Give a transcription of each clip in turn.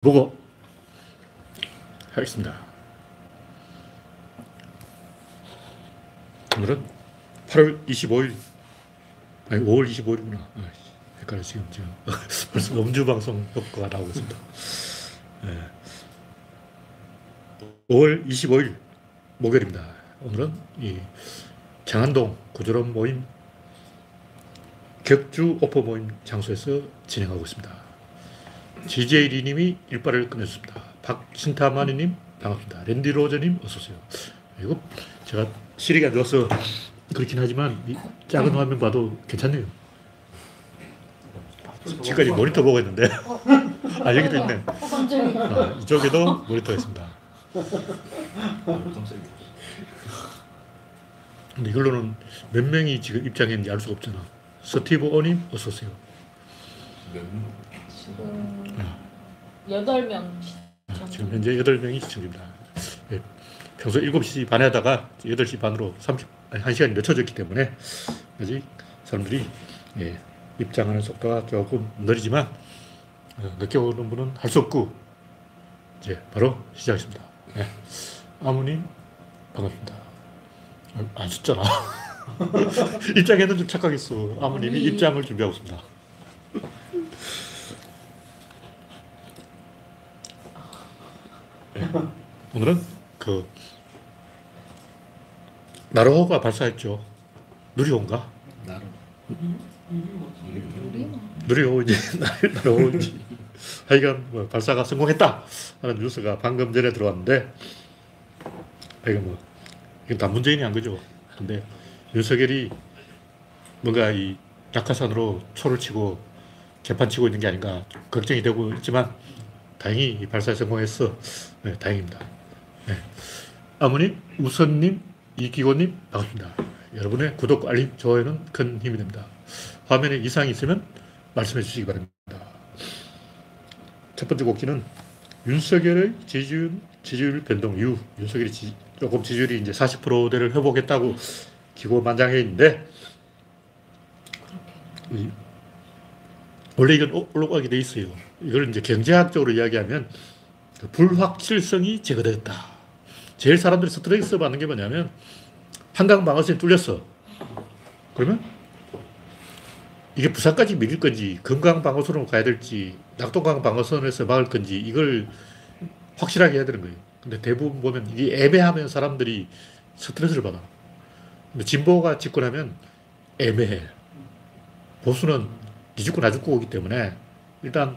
보고 하겠습니다. 오늘은 8월 25일, 아니 5월 25일이구나. 아, 헷갈려 지금 지금 벌써 음주 방송 효과가 나오고 있습니다. 네. 5월 25일 목요일입니다. 오늘은 이 장안동 구조론 모임 격주 오퍼 모임 장소에서 진행하고 있습니다. GJ리님이 일발을 꺼냈습니다. 박신타마니님 반갑습니다. 랜디 로저님 어서오세요. 이거 제가 시력이 안 좋아서 그렇긴 하지만 작은 화면 봐도 괜찮네요. 지금까지 모니터 보고 있는데 아 여기도 있네. 아, 이쪽에도 모니터가 있습니다. 근데 이걸로는 몇 명이 지금 입장했는지 알 수가 없잖아. 스티브 오님 어서 오세요. 지금 여덟 명 지금 현재 8명이 시청 중입니다. 예, 평소 7시 반에 하다가 8시 반으로 30, 아니, 1시간이 늦춰졌기 때문에 아직 사람들이 예, 입장하는 속도가 조금 느리지만 어, 늦게 오는 분은 할 수 없고 이제 바로 시작하겠습니다. 예. 아무님 반갑습니다. 아, 안 썼잖아. 입장했는 줄 착각했어. 아무님이 입장을 준비하고 있습니다. 오늘은 그 나로호가 발사했죠. 누리호인가? 나름 누리호인지 나로호인지 하여간 뭐 발사가 성공했다 하는 뉴스가 방금 전에 들어왔는데 이거 뭐 이건 다 문재인이 한 거죠. 근데 윤석열이 뭔가 이 낙하산으로 초를 치고 개판 치고 있는 게 아닌가 걱정이 되고 있지만 다행히 이 발사에 성공해서 네, 다행입니다. 네. 아무님, 우선님, 이기고님 반갑습니다. 여러분의 구독, 알림, 좋아요는 큰 힘이 됩니다. 화면에 이상이 있으면 말씀해 주시기 바랍니다. 첫 번째 곡기는 윤석열의 지지율, 지지율 변동 이후 윤석열이 지, 조금 지지율이 이제 40%대를 회복했다고 기고만장해 있는데 이, 원래 이건 올라가게 돼 있어요. 이걸 이제 경제학적으로 이야기하면 그 불확실성이 제거됐다. 제일 사람들이 스트레스 받는 게 뭐냐면 한강 방어선이 뚫렸어. 그러면 이게 부산까지 밀릴 건지 금강 방어선으로 가야 될지 낙동강 방어선에서 막을 건지 이걸 확실하게 해야 되는 거예요. 근데 대부분 보면 이게 애매하면 사람들이 스트레스를 받아. 근데 진보가 집권하면 애매해. 보수는 니 죽고 나 죽고 오기 때문에 일단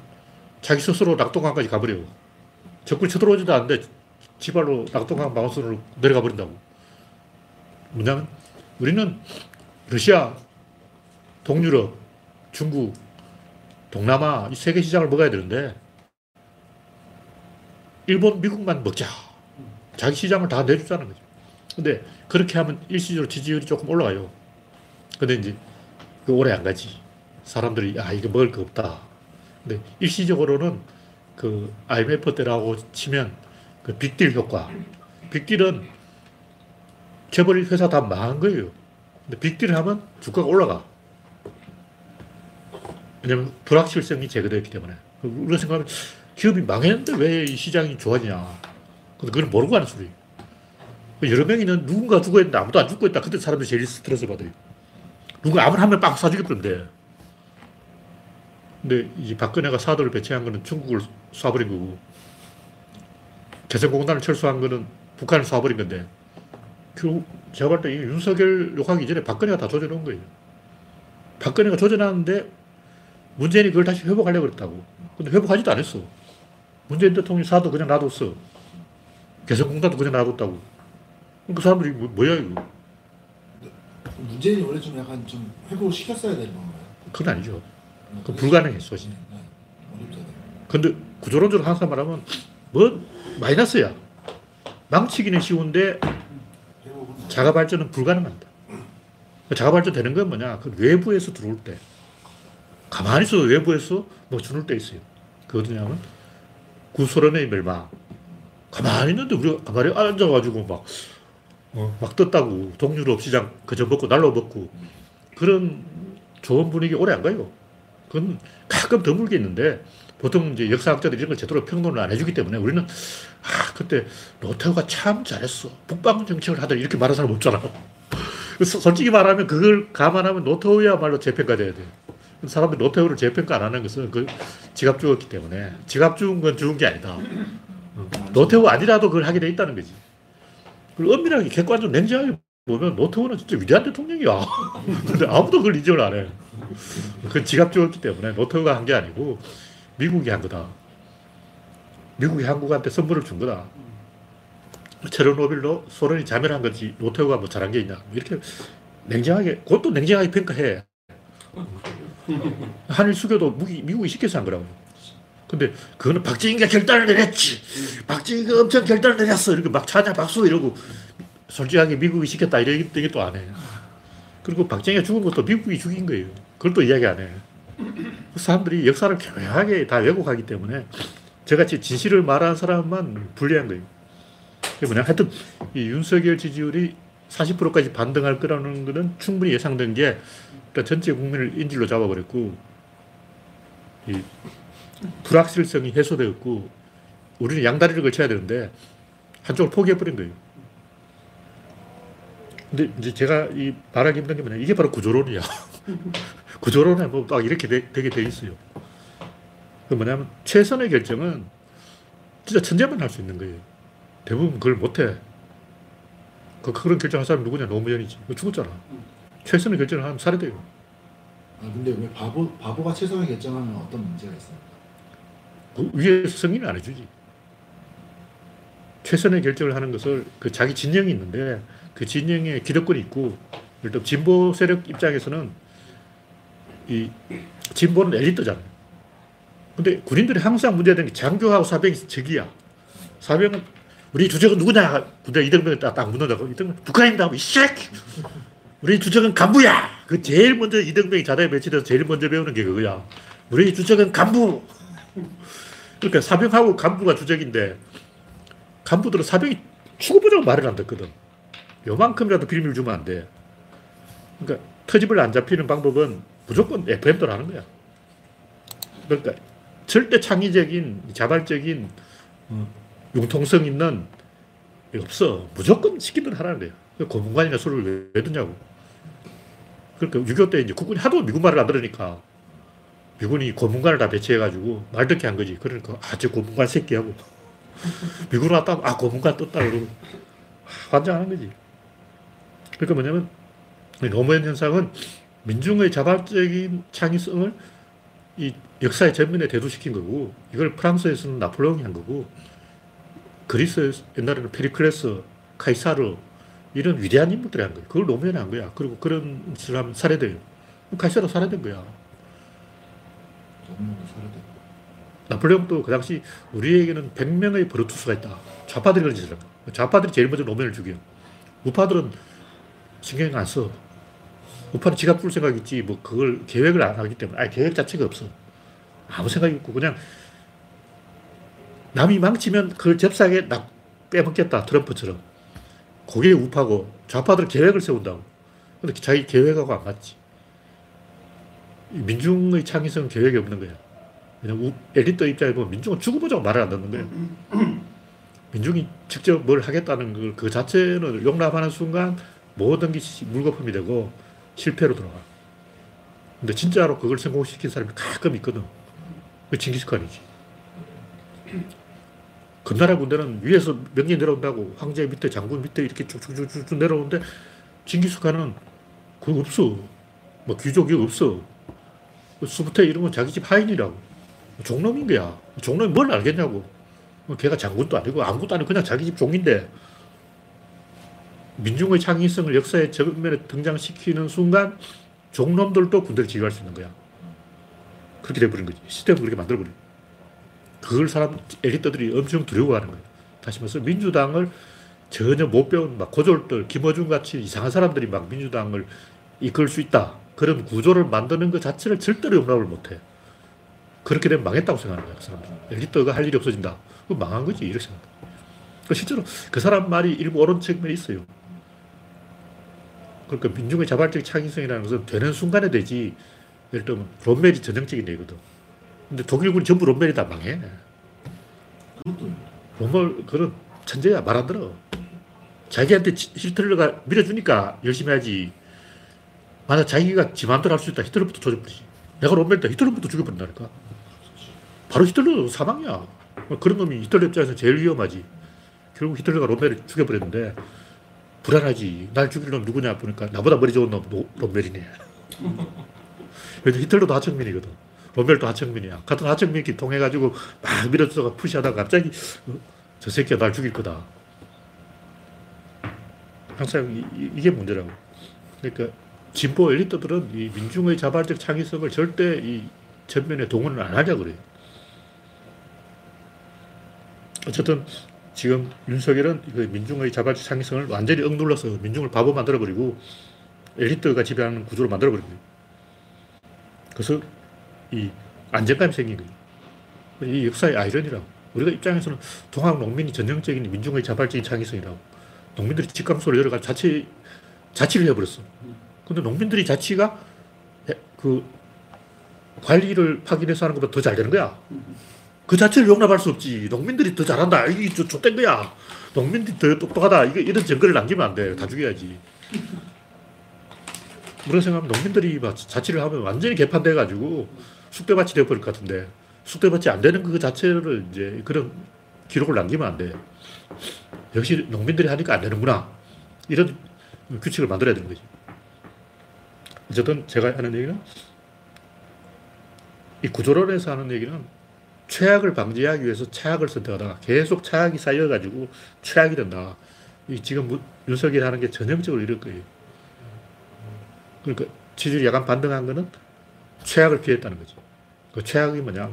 자기 스스로 낙동강까지 가버려. 적군이 쳐들어오지도 않는데 지발로 낙동강 방어선으로 내려가 버린다고. 뭐냐면 우리는 러시아, 동유럽, 중국, 동남아 이 세계 시장을 먹어야 되는데 일본, 미국만 먹자. 자기 시장을 다 내주자는 거죠. 근데 그렇게 하면 일시적으로 지지율이 조금 올라가요. 근데 이제 그 오래 안 가지. 사람들이 아 이거 먹을 거 없다. 근데 일시적으로는 그 IMF 때라고 치면 그 빅딜 효과. 빅딜은 재벌 회사 다 망한 거예요. 근데 빅딜을 하면 주가가 올라가. 왜냐면 불확실성이 제거되었기 때문에. 우리가 생각하면 기업이 망했는데 왜 이 시장이 좋아지냐. 근데 그걸 모르고 하는 소리. 여러 명이는 누군가 죽어 있는데 아무도 안 죽고 있다. 그때 사람들이 제일 스트레스 받아요. 누가 아무나 한명 빵 쏴주겠던데. 근데 이제 박근혜가 사도를 배치한 거는 중국을 쏴버린 거고, 개성공단을 철수한 거는 북한을 쏴버린 건데, 결국 제가 볼 때 윤석열 욕하기 전에 박근혜가 다 조져놓은 거예요. 박근혜가 조져놨는데 문재인이 그걸 다시 회복하려고 그랬다고. 근데 회복하지도 않았어. 문재인 대통령이 사도 그냥 놔뒀어. 개성공단도 그냥 놔뒀다고. 그 사람들이 뭐, 뭐야, 이거. 문재인이 원래 좀 약간 좀 회복을 시켰어야 되는 건가요? 그건 아니죠. 그 불가능해, 소신. 근데 구조론적으로 항상 말하면 뭐 마이너스야. 망치기는 쉬운데 자가 발전은 불가능합니다. 자가 발전 되는 건 뭐냐? 그 외부에서 들어올 때. 가만히 있어도 외부에서 뭐 주눌 때 있어요. 그거냐면 구소련의 멸망. 가만히 있는데 우리가 가만히 앉아가지고 막, 어, 막 떴다고. 동유럽 시장 그저 먹고 날로 먹고. 그런 좋은 분위기 오래 안 가요. 그건 가끔 드물게 있는데 보통 이제 역사학자들이 이런 걸 제대로 평론을 안 해주기 때문에 우리는 아, 그때 노태우가 참 잘했어. 북방 정책을 하더니 이렇게 말하는 사람 없잖아. 솔직히 말하면 그걸 감안하면 노태우야말로 재평가 돼야 돼. 사람들이 노태우를 재평가 안 하는 것은 그 지갑 주었기 때문에 지갑 주은 건 주은 게 아니다. 어, 노태우 아니라도 그걸 하게 돼 있다는 거지. 그리고 엄밀하게 객관적으로 냉정하게 보면 노태우는 진짜 위대한 대통령이야. 근데 아무도 그걸 인정을 안 해. 그건 지갑 주었기 때문에 노태우가 한 게 아니고 미국이 한 거다. 미국이 한국한테 선물을 준 거다. 체르노빌로 소련이 자멸한 거지 노태우가 뭐 잘한 게 있냐. 뭐 이렇게 냉정하게, 그것도 냉정하게 평가해. 한일 수교도 무기, 미국이 시켜서 한 거라고. 근데 그거는 박정희가 결단을 내렸지. 박정희가 엄청 결단을 내렸어. 이렇게 막 찬양 박수 이러고 솔직하게 미국이 시켰다 이런 얘기 또안 해. 그리고 박정희가 죽은 것도 미국이 죽인 거예요. 그걸 또 이야기 안 해. 그 사람들이 역사를 교묘하게 다 왜곡하기 때문에 저같이 진실을 말하는 사람만 불리한 거예요. 그게 뭐냐. 하여튼 이 윤석열 지지율이 40%까지 반등할 거라는 것은 충분히 예상된 게 일단 전체 국민을 인질로 잡아버렸고 이 불확실성이 해소되었고 우리는 양다리를 걸쳐야 되는데 한쪽을 포기해버린 거예요. 근데 이제 제가 이 말하기 힘든 게 뭐냐. 이게 바로 구조론이야. 구조론에 뭐딱 이렇게 되, 되게 돼 있어요. 그 뭐냐면 최선의 결정은 진짜 천재만 할 수 있는 거예요. 대부분 그걸 못해. 그, 그런 결정한 사람이 누구냐? 노무현이지. 그 죽었잖아. 최선의 결정을 하면 살해돼요. 아 근데 왜 바보 바보가 최선의 결정하면 어떤 문제가 있습니까? 그 위에서 승인을 안 해주지. 최선의 결정을 하는 것을 그 자기 진영이 있는데 그 진영에 기득권이 있고 일단 진보 세력 입장에서는 이 진보는 엘리트잖아. 근데 군인들이 항상 문제되는 게 장교하고 사병이 적이야. 사병은 우리 주적은 누구냐? 군대 이등병이 딱, 딱 묻는다고. 이등병 북한입니다. 이 새끼. 우리 주적은 간부야. 그 제일 먼저 이등병이 자다에 배치돼서 제일 먼저 배우는 게 그거야. 우리 주적은 간부. 그러니까 사병하고 간부가 주적인데 간부들은 사병이 죽어보자고 말을 안 듣거든. 요만큼이라도 비밀 주면 안 돼. 그러니까 터집을 안 잡히는 방법은 무조건 FM대로 하는 거야. 그러니까 절대 창의적인, 자발적인, 어, 융통성 있는 게 없어. 무조건 시키는 하라는 거야. 그 고문관이나 술을 왜, 왜 듣냐고. 그러니까 6.25 때 이제 국군이 하도 미국 말을 안 들으니까 미군이 고문관을 다 배치해가지고 말 듣게 한 거지. 그러니까 아, 저 고문관 새끼하고 미군 왔다, 아, 고문관 떴다. 그러고 환장하는 거지. 그러니까 뭐냐면 이 노무현 현상은 민중의 자발적인 창의성을 이 역사의 전면에 대두시킨 거고 이걸 프랑스에서는 나폴레옹이 한 거고 그리스 옛날에는 페리클레스, 카이사르 이런 위대한 인물들이 한 거예요. 그걸 노무현이 한 거야. 그리고 그런 짓을 하면 살해돼요. 카이사르 살해된 거야. 나폴레옹도 그 당시 우리에게는 100명의 브루투스가 있다. 좌파들이 그런 짓을 한 거야. 좌파들이 제일 먼저 노무현을 죽여. 우파들은 신경 안 써. 우파는 지갑 줄 생각 있지, 뭐, 그걸 계획을 안 하기 때문에, 아니, 계획 자체가 없어. 아무 생각이 없고, 그냥, 남이 망치면 그걸 잽싸게 나 빼먹겠다, 트럼프처럼. 그게 우파고, 좌파들은 계획을 세운다고. 근데 자기 계획하고 안 맞지. 이 민중의 창의성은 계획이 없는 거야. 그냥 우- 엘리트 입장에 보면 민중은 죽어보자고 말을 안 듣는 거야. 민중이 직접 뭘 하겠다는 걸 그 자체는 용납하는 순간 모든 게 시- 물거품이 되고 실패로 돌아가. 근데 진짜로 그걸 성공시킨 사람이 가끔 있거든. 그 징기스칸이지. 금나라 군대는 위에서 명령 내려온다고 황제 밑에 장군 밑에 이렇게 쭉쭉쭉쭉 내려오는데 징기스칸은 그거 없어. 뭐 귀족이 없어. 수부테 이런 건 자기 집 하인이라고. 종놈인 거야. 종놈이 뭘 알겠냐고. 뭐 걔가 장군도 아니고 아무것도 아니고 그냥 자기 집 종인데 민중의 창의성을 역사의 전면에 등장시키는 순간 종놈들도 군대를 지휘할 수 있는 거야. 그렇게 돼버린 거지. 시스템을 그렇게 만들어버린 거야. 그걸 사람, 엘리트들이 엄청 두려워하는 거예요. 다시 말해서 민주당을 전혀 못 배운 막 고졸들, 김어준 같이 이상한 사람들이 막 민주당을 이끌 수 있다. 그런 구조를 만드는 것 자체를 절대로 용납을 못 해. 그렇게 되면 망했다고 생각하는 거야, 그 사람들. 엘리트가 할 일이 없어진다. 그거 망한 거지, 이렇게 생각해. 그 실제로 그 사람 말이 일부 옳은 측면이 있어요. 그러니까 민중의 자발적 창의성이라는 것은 되는 순간에 되지, 예를 들면 롬멜이 전형적인 예거든. 근데 독일군이 전부 롬멜이 다 망해. 롬멜, 그런 천재야. 말 안 들어. 자기한테 지- 히틀러가 밀어주니까 열심히 하지. 만약 자기가 지 마음대로 할 수 있다. 히틀러부터 조져버리지. 내가 롬멜이다. 히틀러부터 죽여버린다니까. 바로 히틀러 사망이야. 그런 놈이 히틀러 입장에서 제일 위험하지. 결국 히틀러가 롬멜을 죽여버렸는데 불안하지. 날 죽일 놈 누구냐 보니까 나보다 머리 좋은 놈 노- 롬멜이네. 왜냐 히틀러도 하청민이거든. 롬멜도 하청민이야. 같은 하청민끼리 통해가지고 막 밀어주다가 푸시하다가 갑자기 어, 저 새끼가 날 죽일 거다. 항상 이, 게 문제라고. 그러니까 진보 엘리트들은 이 민중의 자발적 창의성을 절대 이 전면에 동원을 안 하자 그래요. 어쨌든 지금 윤석열은 그 민중의 자발적 창의성을 완전히 억눌러서 민중을 바보 만들어버리고 엘리트가 지배하는 구조로 만들어버린 거예요. 그래서 이 안정감이 생긴 거예요. 이 역사의 아이러니라고. 우리가 입장에서는 동학 농민이 전형적인 민중의 자발적인 창의성이라고. 농민들이 직감소를 열어가지고 자치, 자치를 해버렸어. 근데 농민들이 자치가 해- 그 관리를 확인해서 하는 것보다 더 잘 되는 거야. 그 자체를 용납할 수 없지. 농민들이 더 잘한다. 이게 저 족된 거야. 농민들이 더 똑똑하다. 이거 이런 증거를 남기면 안 돼. 다 죽여야지. 우리가 생각하면 농민들이 막 자치를 하면 완전히 개판돼가지고 쑥대밭이 되어버릴 것 같은데 쑥대밭이 안 되는 그 자체를 이제 그런 기록을 남기면 안 돼. 역시 농민들이 하니까 안 되는구나. 이런 규칙을 만들어야 되는 거지. 어쨌든 제가 하는 얘기는 이 구조론에서 하는 얘기는 최악을 방지하기 위해서 최악을 선택하다가 계속 최악이 쌓여가지고 최악이 된다. 이 지금 문- 윤석열이 하는 게 전형적으로 이럴 거예요. 그러니까 지지율이 약간 반등한 거는 최악을 피했다는 거지. 그 최악이 뭐냐.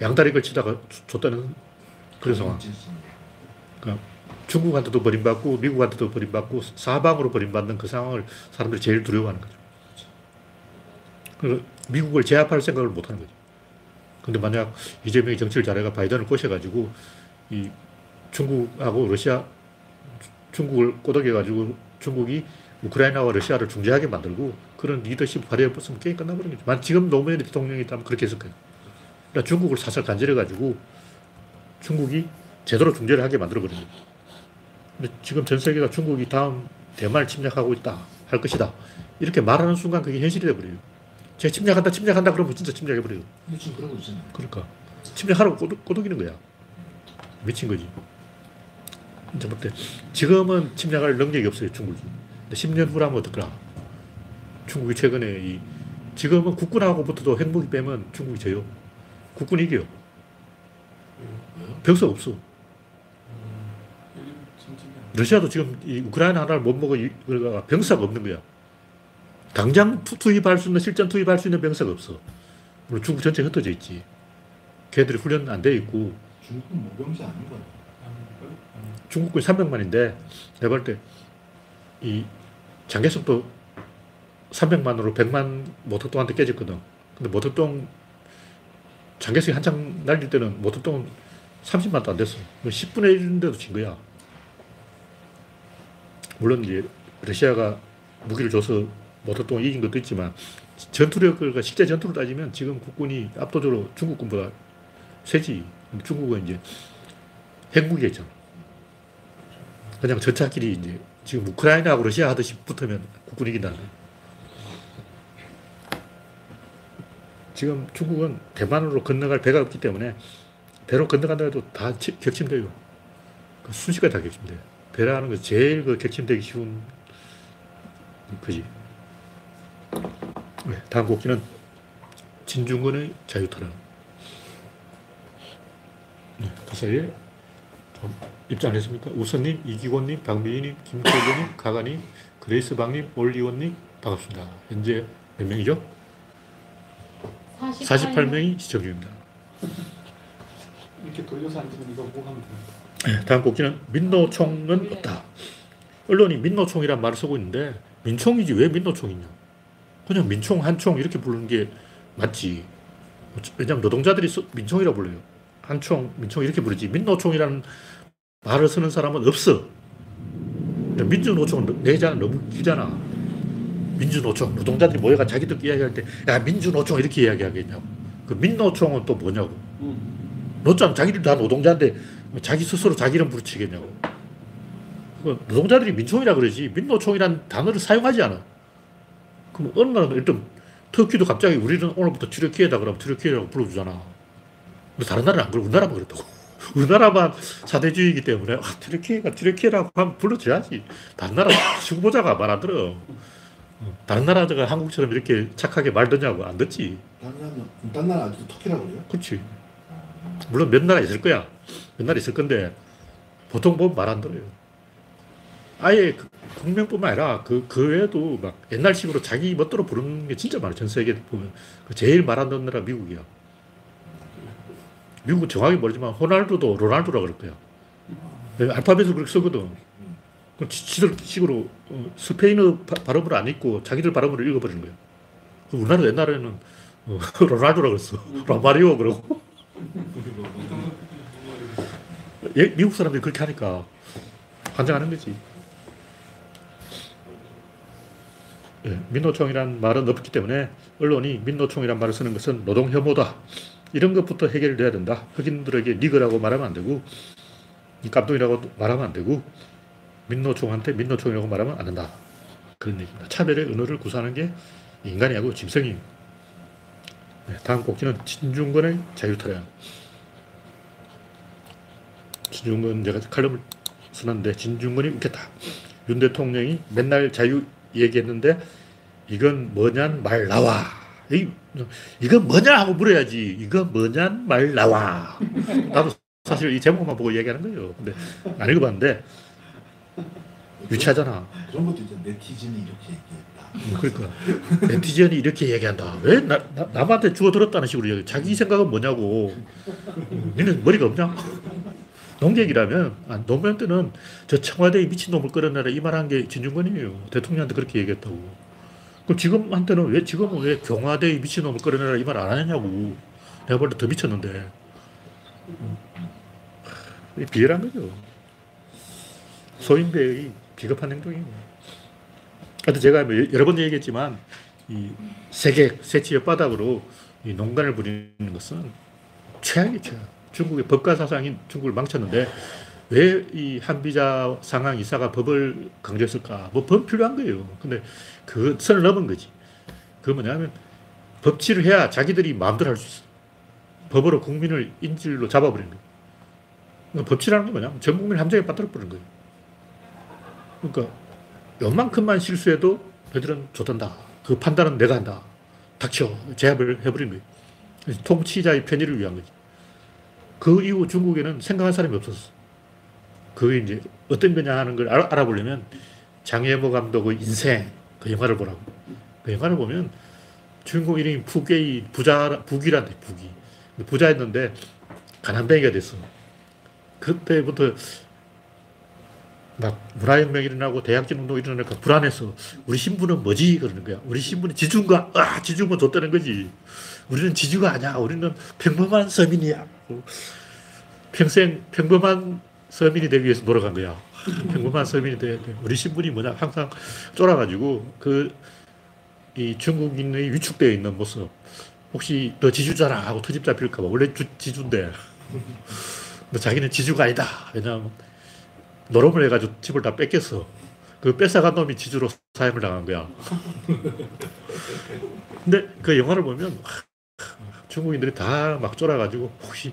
양다리 걸치다가 주- 줬다는 그런 상황. 그러니까 중국한테도 버림받고 미국한테도 버림받고 사방으로 버림받는 그 상황을 사람들이 제일 두려워하는 거죠. 그리고 미국을 제압할 생각을 못 하는 거죠. 근데 만약 이재명이 정치를 잘해가 바이든을 꼬셔가지고 이 중국하고 러시아, 중국을 꼬덕여가지고 중국이 우크라이나와 러시아를 중재하게 만들고 그런 리더십 발휘해봤으면 게임 끝나버린 거죠. 만 지금 노무현 대통령이 있다면 그렇게 했을 거예요. 그러니까 중국을 사살 간절해가지고 중국이 제대로 중재를 하게 만들어버린 거죠. 근데 지금 전 세계가 중국이 다음 대만을 침략하고 있다, 할 것이다. 이렇게 말하는 순간 그게 현실이 돼버려요. 제가 침략한다, 침략한다 그러면 진짜 침략해버려요. 지금 그러고 있잖아요. 그러니까. 침략하라고 꼬드, 꼬드기는 거야. 미친 거지. 이제 볼때 지금은 침략할 능력이 없어요, 중국이. 근데 10년 후라면 어떨까? 중국이 최근에 이, 지금은 국군하고부터도 핵무기 빼면 중국이 져요. 국군이 이겨요. 병사가 없어. 러시아도 지금 이 우크라이나 하나를 못 먹어, 이- 그러니까 병사가 없는 거야. 당장 투- 투입할 수 있는, 실전 투입할 수 있는 병사가 없어. 물론 중국 전체 흩어져 있지. 걔들이 훈련 안 돼 있고, 중국은 모병제 아닌 거예요. 중국군 300만인데, 내가 볼 때, 이 장개석도 300만으로 100만 모택동한테 깨졌거든. 근데 모택동, 장개석이 한창 날릴 때는 모택동은 30만도 안 됐어. 10분의 1인데도 진 거야. 물론 이제 러시아가 무기를 줘서 모터똥을 이긴 것도 있지만, 전투력과 실제 전투를 따지면 지금 국군이 압도적으로 중국군보다 세지. 중국은 이제 있잖아. 그냥 전차끼리 이제 지금 우크라이나하고 러시아 하듯이 붙으면 국군이 이긴다는 거야. 지금 중국은 대만으로 건너갈 배가 없기 때문에 배로 건너간다 해도 다 치- 격침돼요. 그 순식간에 다 격침돼요. 배라는 거 제일 그 격침되기 쉬운 그지. 네, 다음 곡기는 진중권의 자유타령. 네, 그 사이에 좀 입장 안 했습니까? 우선님, 이기권님, 박미희님, 김철규님, 가가님, 그레이스방님, 올리원님 반갑습니다. 현재 몇 명이죠? 48 명이 시청 중입니다. 이렇게 돌려서 앉으면 이거 뭐 하면 됩니다. 네, 다음 곡기는 민노총은 없다. 언론이 민노총이란 말을 쓰고 있는데 민총이지 왜 민노총이냐? 그냥 민총, 한총 이렇게 부르는 게 맞지. 왜냐하면 노동자들이 써- 민총이라고 불러요. 한총, 민총 이렇게 부르지. 민노총이라는 말을 쓰는 사람은 없어. 민주노총은 내자는 너무 길잖아. 민주노총, 노동자들이 모여가 자기들끼리 이야기할 때, 야, 민주노총 이렇게 이야기하겠냐고. 그 민노총은 또 뭐냐고. 음. 노총 자기들 다 노동자인데 자기 스스로 자기 이름 부르치겠냐고. 그 노동자들이 민총이라 그러지 민노총이란 단어를 사용하지 않아. 그럼 어느 나라는 일단 터키도 갑자기 우리는 오늘부터 튀르키예다 그러면 튀르키예라고 불러주잖아. 근데 다른 나라는 안 그래. 우리나라만 그랬다고. 우리나라만 사대주의이기 때문에 아, 튀르키예가 튀르키예라고 하면 불러줘야지. 다른 나라 지구보자가 말 안 들어. 어, 다른 나라가 한국처럼 이렇게 착하게 말 듣냐고 안 듣지. 다른 나라 아직도 터키라고 그래요? 그렇지. 물론 몇 나라 있을 거야. 몇 나라 있을 건데 보통 보면 말 안 들어요. 아예 그 국명뿐만 아니라 그, 그 외에도 막 옛날식으로 자기 멋대로 부르는 게 진짜 많아요. 전 세계 보면. 그 제일 말 안 듣는 나라 미국이야. 미국은 정확히 모르지만 호날두도 로날두라 그럴 거야. 네, 알파벳을 그렇게 쓰거든. 지- 지들 식으로 어, 스페인어 바- 발음을 안 읽고 자기들 발음으로 읽어버리는 거야. 그 우리나라 옛날에는 어, 로날두라 그랬어. 라마리오 그러고. 예, 미국 사람들이 그렇게 하니까 환장하는 거지. 예, 민노총이란 말은 없기 때문에 언론이 민노총이란 말을 쓰는 것은 노동 혐오다. 이런 것부터 해결돼야 된다. 흑인들에게 니그라고 말하면 안 되고, 이 깜동이라고 말하면 안 되고, 민노총한테 민노총이라고 말하면 안 된다. 그런 얘기입니다. 차별의 언어를 구사하는 게 인간이 하고 짐승이. 네, 다음 꼭지는 진중권의 자유타령. 진중권 제가 칼럼을 써놨는데 진중권이 웃겼다. 윤 대통령이 맨날 자유 얘기했는데 이건 뭐냔 말 나와. 이, 이건 뭐냐 하고 물어야지. 이건 뭐냔 말 나와. 나도 사실 이 제목만 보고 얘기하는 거예요. 근데 안 읽어봤는데 유치하잖아. 그런 것도 있죠. 네티즌이 이렇게 얘기했다. 그러니까 네티즌이 이렇게 얘기한다. 왜 나, 나, 남한테 주워 들었다는 식으로 얘기해. 자기 생각은 뭐냐고. 니는 머리가 없냐? 농객이라면 아, 노무현 때는 저 청와대에 미친놈을 끌어내라 이 말 한 게 진중권이에요. 대통령한테 그렇게 얘기했다고. 그럼 지금한테는 왜 지금은 왜 경화대에 미친놈을 끌어내라 이 말 안 하냐고. 내가 볼 때 더 미쳤는데. 이 비열한 거죠. 소인배의 비겁한 행동이에요. 하여튼 제가 뭐 여러 번 얘기했지만 이 세계 세치 옆바닥으로 이 농간을 부리는 것은 최악이 최악. 중국의 법과 사상이 중국을 망쳤는데 왜 이 한비자 상황 이사가 법을 강조했을까? 뭐 법 필요한 거예요. 근데 그 선을 넘은 거지. 그 뭐냐면 법치를 해야 자기들이 마음대로 할 수 있어. 법으로 국민을 인질로 잡아버리는 거예요. 그러니까 법치라는 게 뭐냐면 전 국민 함정에 빠뜨려버리는 거예요. 그러니까 요만큼만 실수해도 너희들은 좋단다. 그 판단은 내가 한다. 닥쳐. 제압을 해버린 거예요. 통치자의 편의를 위한 거지. 그 이후 중국에는 생각한 사람이 없었어. 그게 이제 어떤 거냐 하는 걸 알, 알아보려면 장혜모 감독의 인생 그 영화를 보라고. 그 영화를 보면 주인공 이름이 푸게이 부자 부기란데 부기. 부자였는데 가난뱅이가 됐어. 그때부터 막 문화혁명 일어나고 대약진 운동 일어나니까 불안해서 우리 신분은 뭐지? 그러는 거야. 우리 신분이 지주인가? 아, 지주면 줬다는 거지. 우리는 지주가 아니야. 우리는 평범한 서민이야. 평생 평범한 서민이 되기 위해서 노력한 거야. 평범한 서민이 돼. 우리 신분이 뭐냐? 항상 쫄아가지고 그 이 중국인의 위축되어 있는 모습. 혹시 너 지주잖아 하고 트집 잡힐까봐. 원래 주, 지주인데. 너 자기는 지주가 아니다. 왜냐하면 노름을 해가지고 집을 다 뺏겼어. 그 뺏어간 놈이 지주로 사형을 당한 거야. 근데 그 영화를 보면 중국인들이 다 막 쫄아가지고 혹시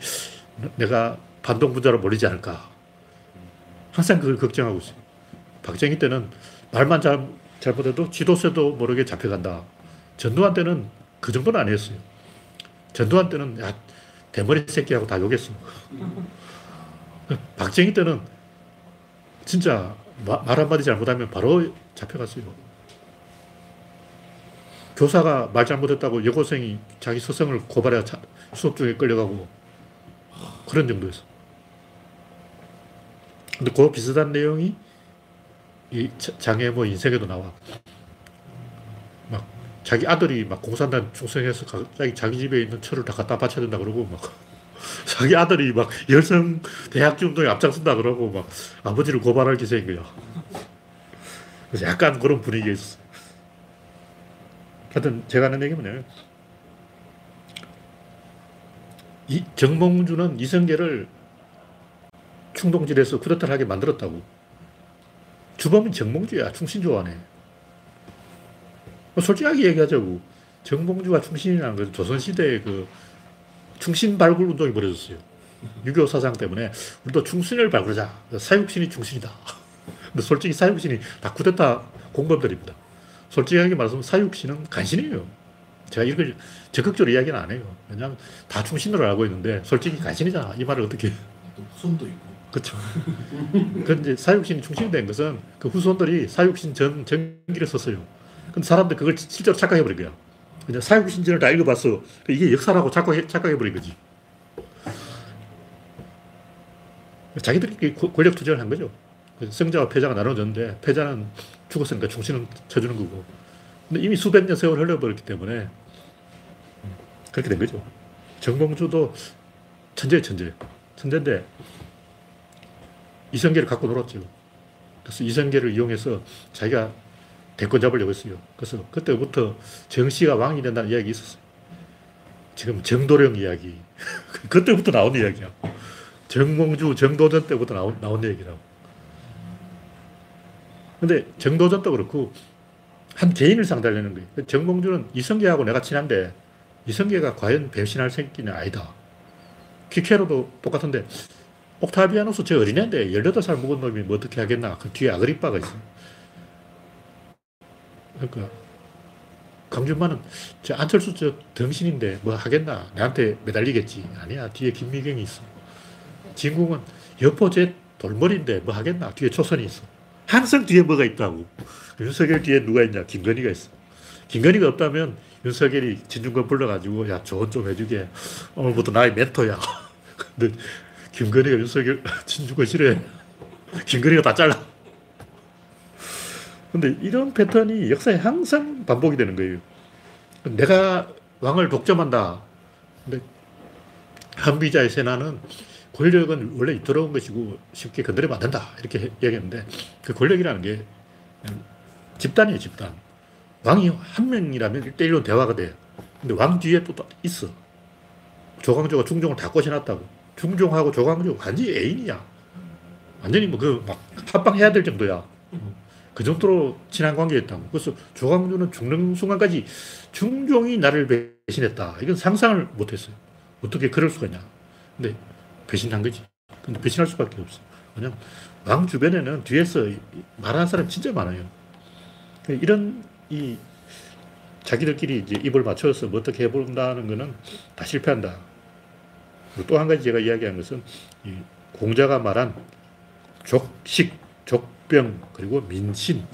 내가 반동분자로 몰리지 않을까. 항상 그걸 걱정하고 있어요. 박정희 때는 말만 잘, 잘못해도 지도세도 모르게 잡혀간다. 전두환 때는 그 정도는 아니었어요. 전두환 때는 야 대머리 새끼하고 다 욕했어. 박정희 때는 진짜 말 한마디 잘못하면 바로 잡혀갔어요. 교사가 말 잘못했다고 여고생이 자기 스승을 고발해 수업 중에 끌려가고 그런 정도였어. 근데 그 비슷한 내용이 이 장애모 인생에도 나와. 막 자기 아들이 막 공산당 충성해서 갑자기 자기 집에 있는 철을 다 갖다 바쳐야 된다 그러고 막 자기 아들이 막 열성 대학주 운동에 앞장선다 그러고 막 아버지를 고발할 기세인 거야. 약간 그런 분위기에 있었어. 하여튼 제가 하는 얘기 뭐냐면 이 정몽주는 이성계를 충동질해서 쿠데타를 하게 만들었다고. 주범은 정몽주야. 충신 좋아하네. 뭐 솔직하게 얘기하자고. 정몽주와 충신이라는 건 조선시대의 그 충신 발굴 운동이 벌어졌어요. 6.25 사상 때문에 우리도 충신을 발굴하자. 사육신이 충신이다. 근데 솔직히 사육신이 다 쿠데타 공범들입니다. 솔직하게 말하면 사육신은 간신이에요. 제가 이걸 적극적으로 이야기는 안 해요. 왜냐하면 다 충신으로 알고 있는데 솔직히 간신이잖아. 이 말을 어떻게. 또 후손도 있고. 그렇죠. 그 사육신이 충신된 것은 그 후손들이 사육신 전 전기를 썼어요. 근데 사람들 그걸 실제로 착각해 버린 거야. 그냥 사육신전을 다 읽어봤어. 이게 역사라고 착각해, 착각해 버린 거지. 자기들끼리 고- 권력 투쟁을 한 거죠. 승자와 패자가 나눠졌는데 패자는 죽었으니까 충신은 쳐주는 거고. 근데 이미 수백 년 세월 흘러버렸기 때문에 그렇게 된 거죠. 정봉주도 천재예 천재. 천재인데 이성계를 갖고 놀았죠. 그래서 이성계를 이용해서 자기가 대권 잡으려고 했어요. 그래서 그때부터 정씨가 왕이 된다는 이야기 있었어요. 지금 정도령 이야기. 그때부터 나온 이야기야. 정몽주, 정도전 때부터 나온, 나온 얘기라고. 근데 정도전도 그렇고 한 개인을 상대하려는 거예요. 정몽주는 이성계하고 내가 친한데 이성계가 과연 배신할 새끼는 아니다. 키케로도 똑같은데 옥타비아누스 저 어린애인데 18살 먹은 놈이 뭐 어떻게 하겠나. 그 뒤에 아그리빠가 있어. 그러니까 강준만은 저 안철수 저 덩신인데 뭐 하겠나. 내한테 매달리겠지. 아니야. 뒤에 김미경이 있어. 진궁은 여포 제 돌머리인데 뭐 하겠나. 뒤에 초선이 있어. 항상 뒤에 뭐가 있다고. 윤석열 뒤에 누가 있냐. 김건희가 있어. 김건희가 없다면 윤석열이 진중권 불러가지고 야 조언 좀 해주게. 오늘부터 나의 멘토야. 근데 김건희가 윤석열 진중권 싫어해. 김건희가 다 잘라. 근데 이런 패턴이 역사에 항상 반복이 되는 거예요. 내가 왕을 독점한다. 근데 한비자의 세나는 권력은 원래 이토록 것이고 쉽게 건드리면 안 된다. 이렇게 얘기했는데 그 권력이라는 게 집단이에요, 집단. 왕이 한 명이라면 1대1로 대화가 돼요. 근데 왕 뒤에 또 있어. 조광조가 중종을 다 꼬셔놨다고. 중종하고 조광조 완전히 애인이야. 완전히 뭐 그 막 합방해야 될 정도야. 그 정도로 친한 관계였다고. 그래서 조광조는 죽는 순간까지 중종이 나를 배신했다. 이건 상상을 못했어요. 어떻게 그럴 수가 있냐. 근데 배신한 거지. 근데 배신할 수밖에 없어. 왜냐면 왕 주변에는 뒤에서 말하는 사람 진짜 많아요. 이런 이 자기들끼리 이제 입을 맞춰서 뭐 어떻게 해본다는 거는 다 실패한다. 또한 가지 제가 이야기한 것은 이 공자가 말한 족식, 족병, 그리고 민신.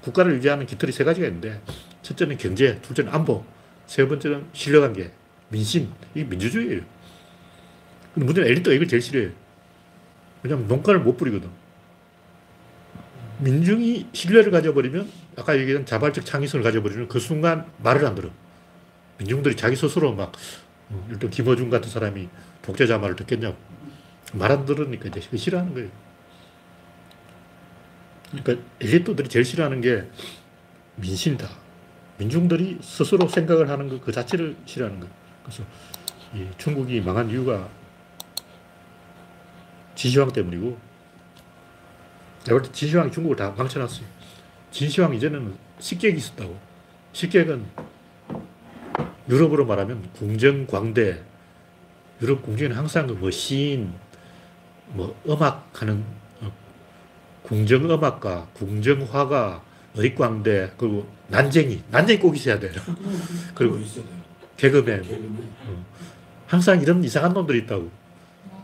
국가를 유지하는 깃털이 세 가지가 있는데, 첫째는 경제, 둘째는 안보, 세 번째는 신뢰관계, 민심. 이게 민주주의예요. 근데 문제는 엘리트가 이걸 제일 싫어해요. 왜냐하면 농가를 못 부리거든. 민중이 신뢰를 가져버리면, 아까 얘기한 자발적 창의성을 가져버리면 그 순간 말을 안 들어. 민중들이 자기 스스로 막, 어, 일단 김어준 같은 사람이 독재자 말을 듣겠냐고. 말 안 들으니까 이제 싫어하는 거예요. 그러니까 엘리트들이 제일 싫어하는 게 민심이다. 민중들이 스스로 생각을 하는 것그 자체를 싫어하는 거예요. 그래서 이 중국이 망한 이유가 진시황 때문이고 내가 볼 때 진시황이 중국을 다 망쳐놨어요. 진시황 이전에는 식객이 있었다고. 식객은 유럽으로 말하면 궁정 광대. 유럽 궁정에는 항상 그뭐 시인, 뭐 음악하는 어, 궁정 음악가, 궁정 화가, 의광대, 그리고 난쟁이. 난쟁이 꼭 있어야 돼요. 그리고. 개그맨. 개그맨. 항상 이런 이상한 놈들이 있다고.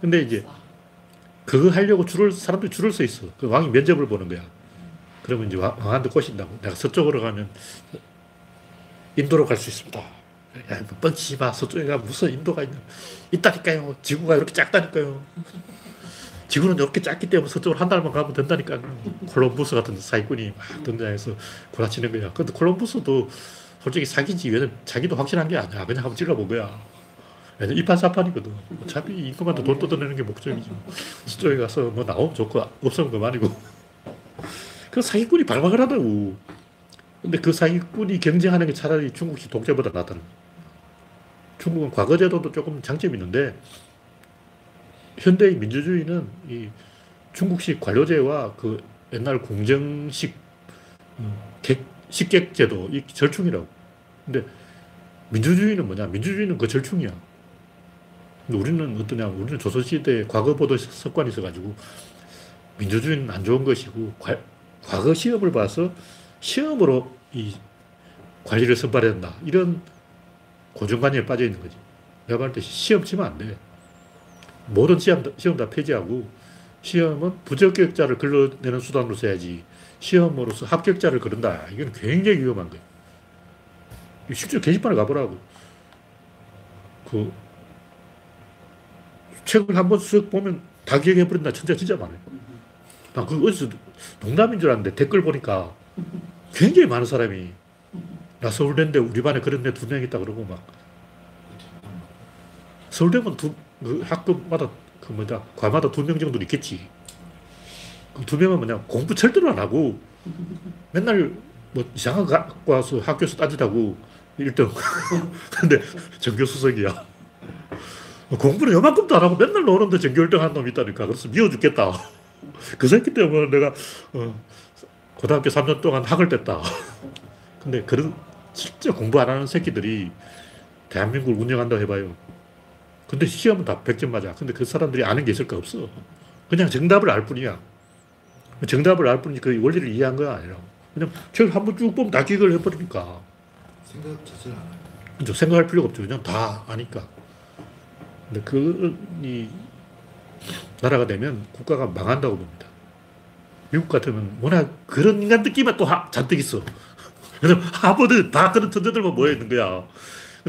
근데 이제 그거 하려고 줄을, 사람들이 줄을 서 있어. 그 왕이 면접을 보는 거야. 그러면 이제 왕- 왕한테 꼬신다고. 내가 서쪽으로 가면 인도로 갈 수 있습니다. 야, 뭐 뻥치지 마. 서쪽에 가 무슨 인도가 있냐. 있다니까요. 지구가 이렇게 작다니까요. 지구는 이렇게 작기 때문에 서쪽으로 한 달만 가면 된다니까. 콜럼부스 같은 사기꾼이 막 등장해서 구라치는 거야. 근데 콜럼부스도 솔직히 사기지. 왜냐면 자기도 확신한 게 아니야. 그냥 한번 찔러본 거야. 이판사판이거든. 어차피 이것만 돈 뜯어내는 게 목적이지. 서쪽에 가서 뭐 나오면 좋고 없으면 그만이고. 그 사기꾼이 발망을 하다고. 근데 그 사기꾼이 경쟁하는 게 차라리 중국식 독재보다 낫다는. 중국은 과거 제도도 조금 장점이 있는데 현대의 민주주의는 이 중국식 관료제와 그 옛날 공정식 어, 객, 식객 제도 이 절충이라고. 근데 민주주의는 뭐냐? 민주주의는 그 절충이야. 우리는 어떠냐? 우리는 조선시대 과거 보도 습관이 있어가지고 민주주의는 안 좋은 것이고 과, 과거 시험을 봐서 시험으로 이 관리를 선발해야 된다. 이런 고정관념에 빠져 있는 거지. 내가 볼때 시험 치면 안 돼. 모든 시험, 다- 시험 다 폐지하고 시험은 부적격자를 걸러내는 수단으로 써야지 시험으로서 합격자를 거른다. 이건 굉장히 위험한 거예요. 실제로 게시판에 가보라고. 그 책을 한 번 쓱 보면 다 기억해버린다. 진짜 진짜 많아요. 나 그거 어디서 농담인 줄 알았는데 댓글 보니까 굉장히 많은 사람이 나 서울대인데 우리 반에 그런 애 두 명 있다 그러고 막 서울대면 두, 그 학급마다 그 뭐다 과마다 두 명 정도 있겠지. 그 두 명은 뭐냐 공부 절대로 안 하고 맨날 뭐 이상한 거 와서 학교에서 따지다고 1등. 근데 전교 수석이야. 공부는 요만큼도 안 하고 맨날 노는데 전교 1등 한 놈이 있다니까. 그래서 미워 죽겠다. 그 새끼 때문에 내가 어, 고등학교 3년 동안 학을 뗐다. 근데 그런 진짜 공부 안 하는 새끼들이 대한민국을 운영한다고 해봐요. 근데 시험은 다 100점 맞아. 근데 그 사람들이 아는 게 있을까 없어. 그냥 정답을 알 뿐이야. 정답을 알 뿐이지 그 원리를 이해한 거 아니라. 그냥 책을 한번 쭉 보면 다 기억을 해버리니까. 생각 자체를 안 해요. 생각할 필요가 없죠. 그냥 다 아니까. 근데 그, 이, 나라가 되면 국가가 망한다고 봅니다. 미국 같으면 워낙 그런 인간들끼만 또 하, 잔뜩 있어. 왜냐면 하버드 다 그런 천재들만 모여 있는 거야.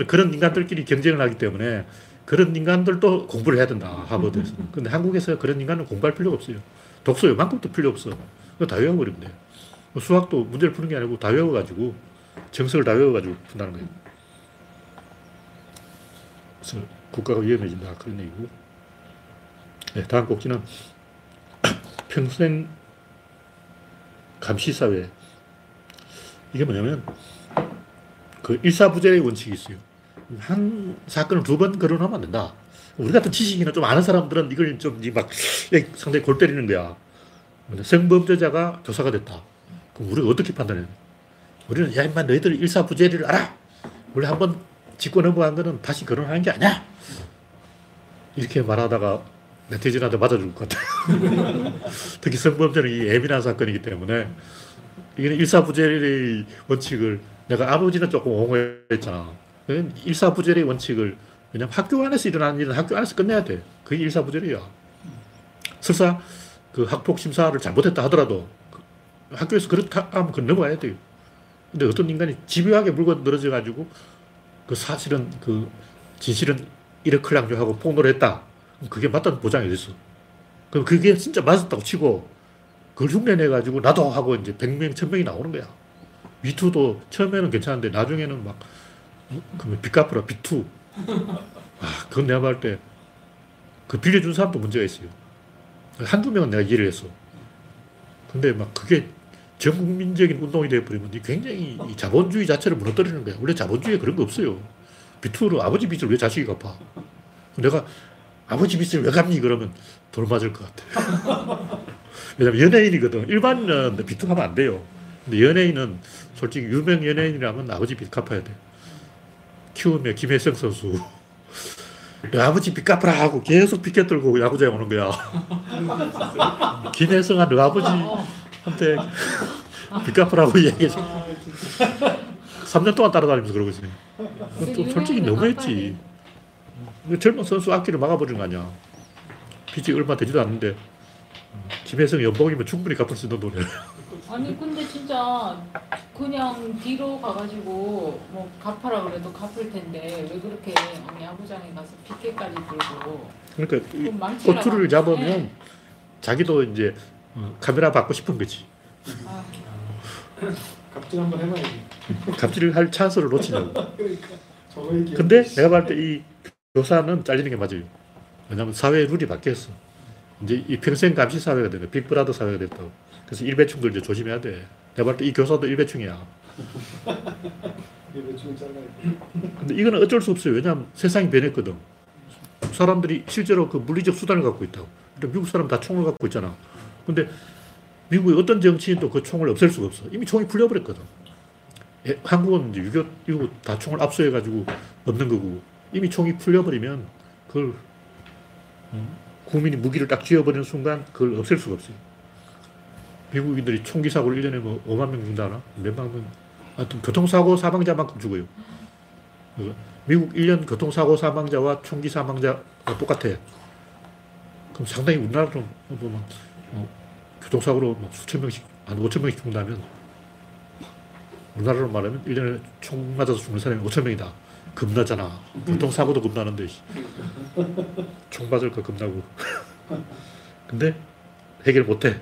그런 인간들끼리 경쟁을 하기 때문에 그런 인간들도 공부를 해야 된다. 하버드에서. 근데 한국에서 그런 인간은 공부할 필요가 없어요. 독서 요만큼도 필요 없어. 다 외워버리면 돼요. 수학도 문제를 푸는 게 아니고 다 외워가지고 정석을 다 외워가지고 푼다는 거예요. 그래서 국가가 위험해진다. 그런 얘기고. 네, 다음 꼭지는 평생 감시사회. 이게 뭐냐면 그 일사부재의 원칙이 있어요. 한 사건을 두 번 거론하면 안 된다. 우리 같은 지식이나 좀 아는 사람들은 이걸 좀막 상당히 골 때리는 거야. 성범죄자가 교사가 됐다. 그럼 우리가 어떻게 판단해요? 우리는 야 임마 너희들 일사부재를 알아. 원래 한번 짚고 넘어간 거는 다시 거론하는 게 아니야. 이렇게 말하다가 네티즌한테 맞아줄 것 같아요. 특히 성범죄는 이 예민한 사건이기 때문에 이게 일사부재의 원칙을 내가 아버지는 조금 옹호했잖아. 일사부재의 원칙을 왜냐면 학교 안에서 일어나는 일은 학교 안에서 끝내야 돼. 그게 일사부재이야. 설사 그 학폭 심사를 잘못했다 하더라도 그 학교에서 그렇다 하면 그 넘어가야 돼요. 근데 어떤 인간이 집요하게 물건 늘어져 가지고 그 사실은 그 진실은 이렇클랑조 하고 폭로를 했다. 그게 맞다는 보장이 어딨어. 그럼 그게 진짜 맞았다고 치고 그걸 흉내내 가지고 나도 하고 이제 100명, 1000명이 나오는 거야. 미투도 처음에는 괜찮은데 나중에는 막 그러면 빚 갚으라 빚투. 아, 그건 내가 봤을 때 그 빌려준 사람도 문제가 있어요. 한두 명은 내가 이해를 했어. 근데 막 그게 전 국민적인 운동이 되어버리면 굉장히 이 자본주의 자체를 무너뜨리는 거야. 원래 자본주의에 그런 거 없어요. 비투로 아버지 빚을 왜 자식이 갚아? 내가 아버지 빚을 왜 갚니? 그러면 돌 맞을 것 같아. 왜냐면 연예인이거든. 일반인은 비투 하면 안 돼요. 근데 연예인은 솔직히 유명 연예인이라면 아버지 빚 갚아야 돼. 키우면 김혜성 선수. 야, 아버지 빚 갚으라 하고 계속 피켓 들고 야구장에 오는 거야. 김혜성아, 너 아버지 한테 빚 갚으라고 얘기해줘. 3년 동안 따라다니면서 그러고 있어요. 또 솔직히 너무했지. 젊은 선수 악기를 막아버리는 거 아니야. 빚이 얼마 되지도 않는데. 김혜성 연봉이면 충분히 갚을 수 있는 돈이야. 아니 근데 진짜 그냥 뒤로 가가지고 뭐 갚아라 그래도 갚을 텐데 왜 그렇게 야구장에 가서 피켓까지 들고 그러니까 꼬투리를 잡으면 네. 자기도 이제 어, 카메라 받고 싶은 거지. 아, 갑질 한번 해봐야지. 갑질을 할 찬스를 놓치냐고. 그러니까. 근데 내가 봤을 때 이 교사는 잘리는 게 맞아요. 왜냐하면 사회 룰이 바뀌었어. 이제 이 평생 감시 사회가 되네. 빅브라더 사회가 됐다고. 그래서 일배충들 이제 조심해야 돼. 내가 봤을 때 이 교사도 일배충이야. 잘라야 근데 이거는 어쩔 수 없어요. 왜냐하면 세상이 변했거든. 사람들이 실제로 그 물리적 수단을 갖고 있다고. 미국 사람 다 총을 갖고 있잖아. 근데 미국의 어떤 정치인도 그 총을 없앨 수가 없어. 이미 총이 풀려버렸거든. 예, 한국은 이제 6.25 이후 다 총을 압수해가지고 없는 거고 이미 총이 풀려버리면 그걸 음, 국민이 무기를 딱 쥐어버리는 순간 그걸 없앨 수가 없어요. 미국인들이 총기 사고를 1년에 뭐 5만 명 죽다나? 몇만 명? 하여튼 교통사고 사망자만큼 죽어요. 그 미국 1년 교통사고 사망자와 총기 사망자가 똑같아. 그럼 상당히 우리나라로 보면 어, 교통사고로 막 수천 명씩, 한 5천 명씩 죽는다면 우리나라로 말하면 1년에 총 맞아서 죽는 사람이 5천 명이다. 겁나잖아. 교통사고도 겁나는데 씨. 총 맞을 거 겁나고. 근데 해결 못 해.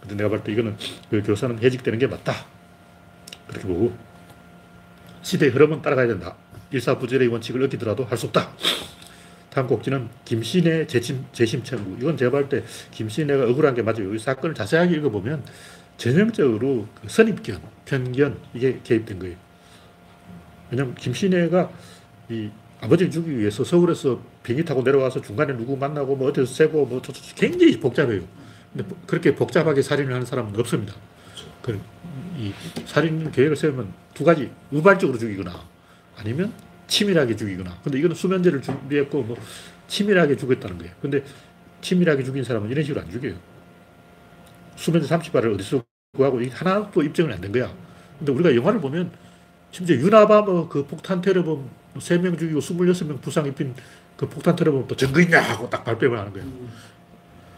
근데 내가 볼 때 이거는 그 교사는 해직되는 게 맞다. 그렇게 보고 시대의 흐름은 따라가야 된다. 일사부절의 원칙을 어기더라도 할 수 없다. 다음 곡지는 김신의 재심, 재심 청구. 이건 제가 볼 때 김신혜가 억울한 게 맞아요. 이 사건을 자세하게 읽어보면 전형적으로 그 선입견, 편견, 이게 개입된 거예요. 왜냐면 김신혜가 이 아버지를 죽이기 위해서 서울에서 비행기 타고 내려와서 중간에 누구 만나고 뭐 어디서 세고 뭐 굉장히 복잡해요. 근데 보- 그렇게 복잡하게 살인을 하는 사람은 없습니다. 그, 이 살인 계획을 세우면 두 가지 우발적으로 죽이거나 아니면 치밀하게 죽이거나. 근데 이거는 수면제를 준비했고 뭐 치밀하게 죽였다는 거예요. 근데 치밀하게 죽인 사람은 이런 식으로 안 죽여요. 수면제 30발을 어디서 구하고 하나도 입증은 안된 거야. 근데 우리가 영화를 보면 심지어 유나바머 그 폭탄 테러범 3명 죽이고 26명 부상 입힌 그 폭탄 테러범 또 증거 있냐 하고 딱 발뺌을 하는 거예요.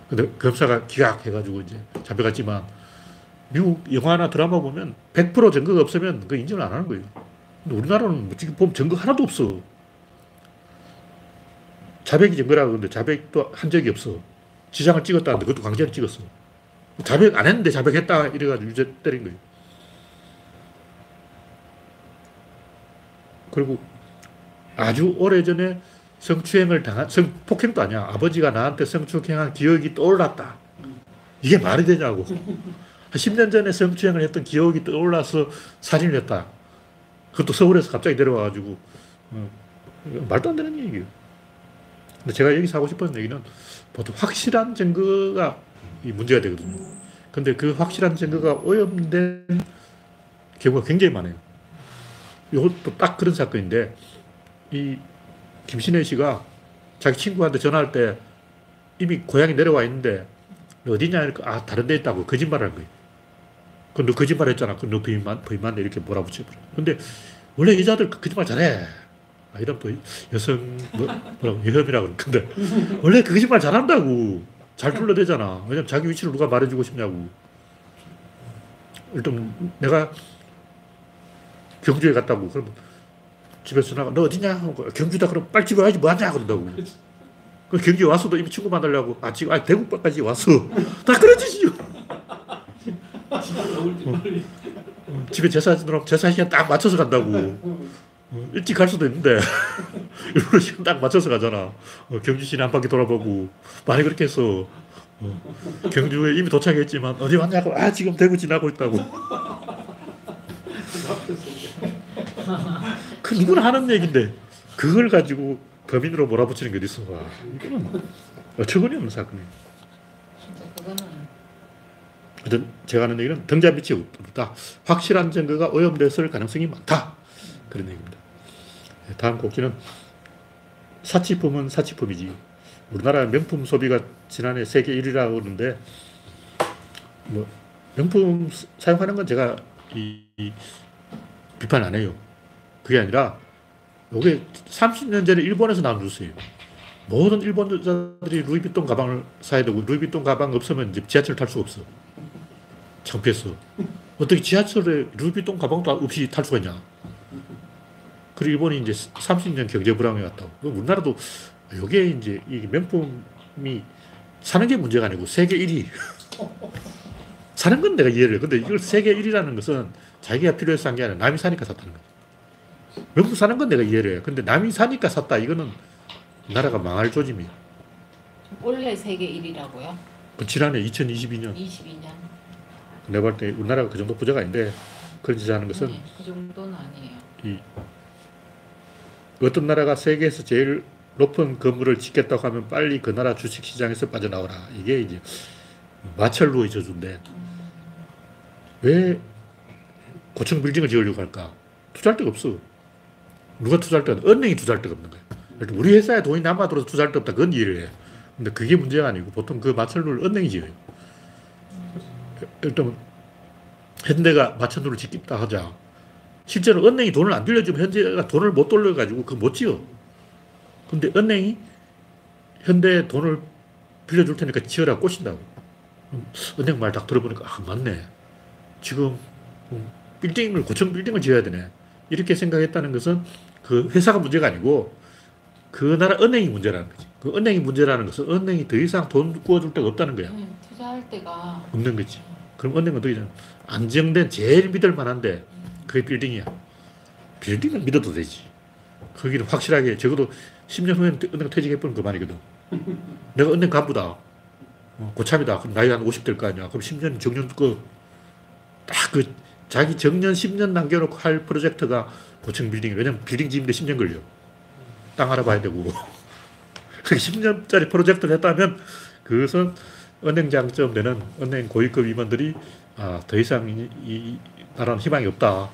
근데 검사가 기각해가지고 이제 잡혀갔지만 미국 영화나 드라마 보면 100% 증거가 없으면 그 인정을 안 하는 거예요. 우리나라는 뭐 지금 보면 증거 하나도 없어. 자백이 증거라고 그러는데 자백도 한 적이 없어. 지장을 찍었다는데 그것도 강제로 찍었어. 자백 안 했는데 자백했다 이래가지고 유죄 때린 거예요. 그리고 아주 오래전에 성추행을 당한, 성 폭행도 아니야. 아버지가 나한테 성추행한 기억이 떠올랐다. 이게 말이 되냐고. 한 10년 전에 성추행을 했던 기억이 떠올라서 살인을 했다. 그것도 서울에서 갑자기 내려와가지고. 어, 말도 안 되는 얘기예요. 근데 제가 여기서 하고 싶은 얘기는 보통 확실한 증거가 이 문제가 되거든요. 근데 그 확실한 증거가 오염된 경우가 굉장히 많아요. 이것도 딱 그런 사건인데, 이 김신혜 씨가 자기 친구한테 전화할 때 이미 고향에 내려와 있는데 어디냐 아 다른 데 있다고 거짓말을 한 거예요. 그너 거짓말 했잖아. 그너 부인만 부인만 이렇게 몰아붙여 버려. 근데 원래 여자들 그 거짓말 잘해. 아, 이런 또 여성 뭐, 뭐라고 여혐이라고 그러는데 원래 그 거짓말 잘한다고 잘 둘러대잖아. 왜냐면 자기 위치를 누가 말해주고 싶냐고. 일단 내가 경주에 갔다고 그러면 집에서 나가 너 어디냐? 하고 경주다 그럼 빨리 집에 와야지 뭐하냐 그런다고. 그 경주에 왔어도 이미 친구 만나려고 아 지금 아 대구까지 왔어. 다 그런 짓이 요. 어, 집에 제사 지내러 제사 시간 딱 맞춰서 간다고. 어, 일찍 갈 수도 있는데 일부러 시간 딱 맞춰서 가잖아. 어, 경주 시내 한 바퀴 돌아보고 많이 그렇게 했어. 어, 경주에 이미 도착했지만 어디 왔냐고 아 지금 대구 지나고 있다고. 그 누구나 하는 얘기인데 그걸 가지고 범인으로 몰아붙이는 게 어디 있어? 와, 이거는 어처구니 없는 사건이에요. 진짜 그거는 하여튼 제가 하는 얘기는 등잔빛이 없다. 확실한 증거가 오염됐을 가능성이 많다. 그런 얘기입니다. 네, 다음 곡지는 사치품은 사치품이지. 우리나라 명품 소비가 지난해 세계 1위라고 그러는데 뭐 명품 스- 사용하는 건 제가 이, 이 비판 안 해요. 그게 아니라 이게 30년 전에 일본에서 나온 뉴스예요. 모든 일본 여자들이 루이비통 가방을 사야 되고 루이비통 가방 없으면 이제 지하철 탈 수가 없어. 창피했어. 어떻게 지하철에 루이비통 가방도 없이 탈 수가 있냐. 그리고 일본이 이제 30년 경제 불황에 왔다고. 그럼 우리나라도 이게 이제 이 명품이 사는 게 문제가 아니고 세계 1위. 사는 건 내가 이해를 해. 근데 이걸 세계 1위라는 것은 자기가 필요해서 산 게 아니라 남이 사니까 샀다는 거야. 명품 사는 건 내가 이해를 해. 근데 남이 사니까 샀다. 이거는 나라가 망할 조짐이야. 원래 세계 1위라고요? 그 지난해 2022년 22년. 내가 볼 때 우리나라가 그 정도 부자가 아닌데 그런 짓을 하는 것은 네, 그 정도는 아니에요. 이 어떤 나라가 세계에서 제일 높은 건물을 짓겠다고 하면 빨리 그 나라 주식 시장에서 빠져나오라. 이게 이제 마철루의 저주인데 왜 고층 빌딩을 지으려고 할까? 투자할 데가 없어. 누가 투자할 데가 없- 은행이 투자할 데가 없는 거예요. 그러니까 우리 회사에 돈이 남아들어서 투자할 데 없다. 그건 이해를 해. 근데 그게 문제가 아니고 보통 그 마철루를 은행이 지어요. 일단 현대가 마천루를 짓겠다 하자. 실제로 은행이 돈을 안 빌려주면 현대가 돈을 못 돌려가지고 그거 못 지어. 근데 은행이 현대에 돈을 빌려줄 테니까 지어라 꼬신다고. 음, 은행 말 딱 들어보니까 아 맞네. 지금 음, 빌딩을 고층 빌딩을 지어야 되네. 이렇게 생각했다는 것은 그 회사가 문제가 아니고 그 나라 은행이 문제라는 거지. 그 은행이 문제라는 것은 은행이 더 이상 돈 구워줄 데가 없다는 거야. 네, 투자할 때가 없는 거지. 그럼 은행은 어떻게. 안정된 제일 믿을 만한데 그게 빌딩이야. 빌딩을 믿어도 되지. 거기는 확실하게 적어도 10년 후에는 은행 퇴직해버리면 그만이거든. 내가 은행 간부다. 어, 고참이다. 그럼 나이 한50 될 거 아니야. 그럼 10년 정년 그, 딱 그, 자기 정년 10년 남겨놓고 할 프로젝트가 고층 빌딩이 왜냐면 빌딩 짓는데 10년 걸려. 땅 알아봐야 되고. 10년짜리 프로젝트를 했다면 그것은 은행 장점 되는 은행 고위급 임원들이 아, 더 이상 이, 이 나라는 희망이 없다.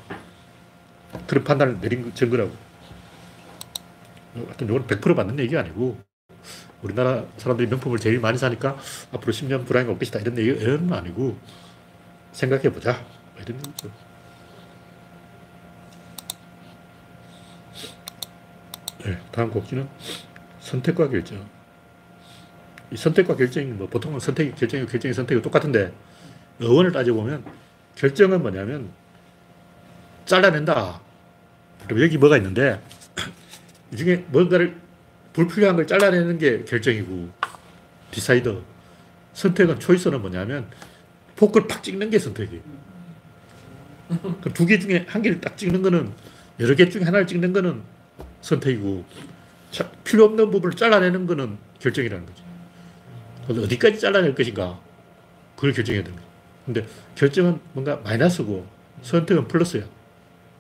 그런 판단을 내린 증거라고. 하여튼 이건 100% 맞는 얘기가 아니고 우리나라 사람들이 명품을 제일 많이 사니까 앞으로 10년 불황이 올 것이다 이런 얘기는 아니고 생각해 보자 이런 얘기죠. 네, 다음 곡지는 선택과 결정. 이 선택과 결정이 뭐 보통은 선택이 결정이 결정이 선택이 똑같은데 어원을 따져보면 결정은 뭐냐면 잘라낸다. 그럼 여기 뭐가 있는데 이 중에 뭔가를 불필요한 걸 잘라내는 게 결정이고 디사이더 선택은 초이스는 뭐냐면 포크를 팍 찍는 게 선택이에요. 그두개 중에 한 개를 딱 찍는 거는 여러 개 중에 하나를 찍는 거는 선택이고 자, 필요 없는 부분을 잘라내는 거는 결정이라는 거죠. 어디까지 잘라낼 것인가 그걸 결정해야 됩니다. 근데 결정은 뭔가 마이너스고 선택은 플러스야.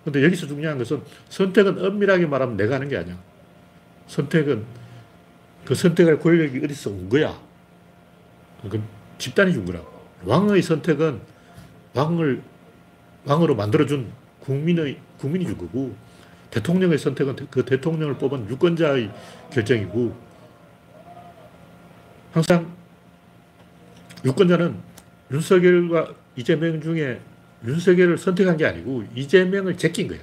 근데 여기서 중요한 것은 선택은 엄밀하게 말하면 내가 하는 게 아니야. 선택은 그 선택할 권력이 어디서 온 거야. 그 집단이 준 거라고. 왕의 선택은 왕을 왕으로 만들어준 국민의 국민이 준 거고 대통령의 선택은 그 대통령을 뽑은 유권자의 결정이고 항상 유권자는 윤석열과 이재명 중에 윤석열을 선택한 게 아니고 이재명을 제낀 거야.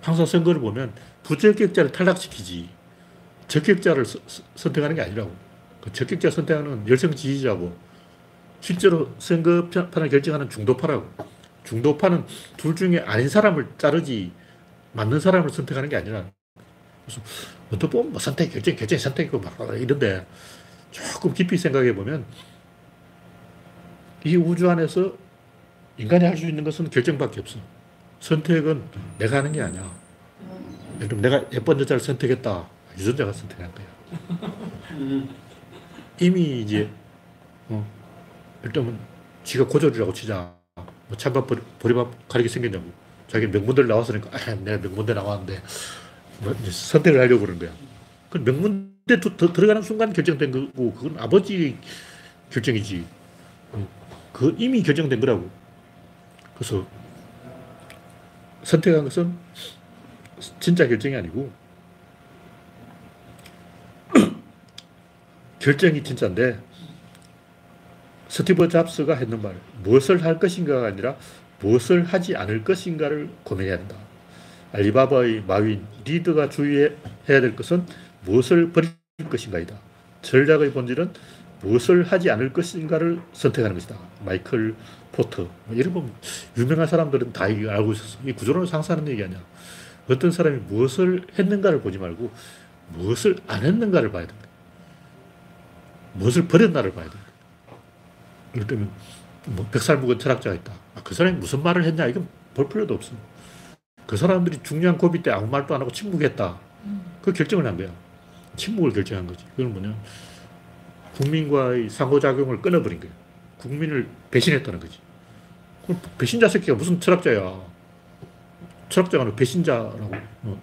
항상 선거를 보면 부적격자를 탈락시키지 적격자를 서- 서- 선택하는 게 아니라고. 그 적격자 선택하는 열성 지지자고 실제로 선거판을 결정하는 중도파라고. 중도파는 둘 중에 아닌 사람을 자르지 맞는 사람을 선택하는 게 아니라 그래서 어떻게 보면 뭐 선택, 결정, 결정, 선택이고 막 이런데 조금 깊이 생각해 보면 이 우주 안에서 인간이 할 수 있는 것은 결정밖에 없어. 선택은 내가 하는 게 아니야. 들면 내가 예쁜 여자를 선택했다. 유전자가 선택한 거야. 이미 이제 어, 일단은 지가 고졸이라고 치자. 뭐 찬밥 보리- 보리밥 가리게 생겼냐고. 자기 명문대 나왔으니까 아, 내가 명문대 나왔는데 뭐 이제 선택을 하려고 그런 거야. 그 명문대 도- 들어가는 순간 결정된 거고 그건 아버지 결정이지. 어, 그 이미 결정된 거라고. 그래서 선택한 것은 진짜 결정이 아니고 결정이 진짜인데 스티브 잡스가 했는 말 무엇을 할 것인가가 아니라 무엇을 하지 않을 것인가를 고민해야 한다. 알리바바의 마윈 리드가 주의해야 될 것은 무엇을 버릴 것인가이다. 전략의 본질은 무엇을 하지 않을 것인가를 선택하는 것이다. 마이클 포터. 뭐 이런 뭐 유명한 사람들은 다 알고 있었어. 이 구조론을 상상하는 얘기 아니야. 어떤 사람이 무엇을 했는가를 보지 말고 무엇을 안 했는가를 봐야 된다. 무엇을 버렸나를 봐야 된다. 예를 들면 뭐 백살 묵은 철학자가 있다. 아, 그 사람이 무슨 말을 했냐 이건 볼 필요도 없어. 그 사람들이 중요한 고비 때 아무 말도 안 하고 침묵했다. 그 결정을 한 거야. 침묵을 결정한 거지. 그건 뭐냐. 국민과의 상호작용을 끊어버린 거야. 국민을 배신했다는 거지. 그럼 배신자 새끼가 무슨 철학자야. 철학자가 아니고 배신자라고. 어.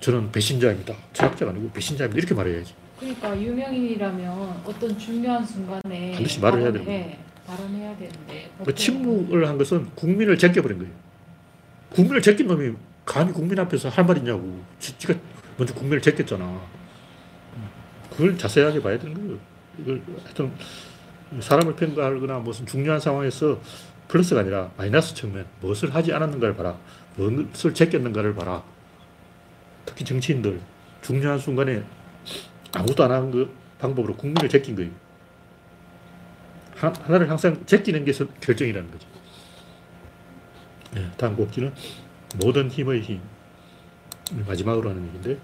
저는 배신자입니다. 철학자가 아니고 배신자입니다. 이렇게 말해야지. 그러니까 유명인이라면 어떤 중요한 순간에 반드시 말을 해야 되는 예, 발언해야 되는데 그 보통 침묵을 한 것은 국민을 제껴버린 거예요. 국민을 제낀 놈이 감히 국민 앞에서 할 말 있냐고. 지, 지가 먼저 국민을 제꼈잖아. 그걸 자세하게 봐야 되는 거예요. 이걸 하여튼 사람을 평가하거나 무슨 중요한 상황에서 플러스가 아니라 마이너스 측면, 무엇을 하지 않았는가를 봐라. 무엇을 제꼈는가를 봐라. 특히 정치인들, 중요한 순간에 아무것도 안 하는 그 방법으로 국민을 제낀 거예요. 하- 하나를 항상 제끼는 게 선- 결정이라는 거죠. 네, 다음 곡지는 모든 힘의 힘. 마지막으로 하는 얘기인데,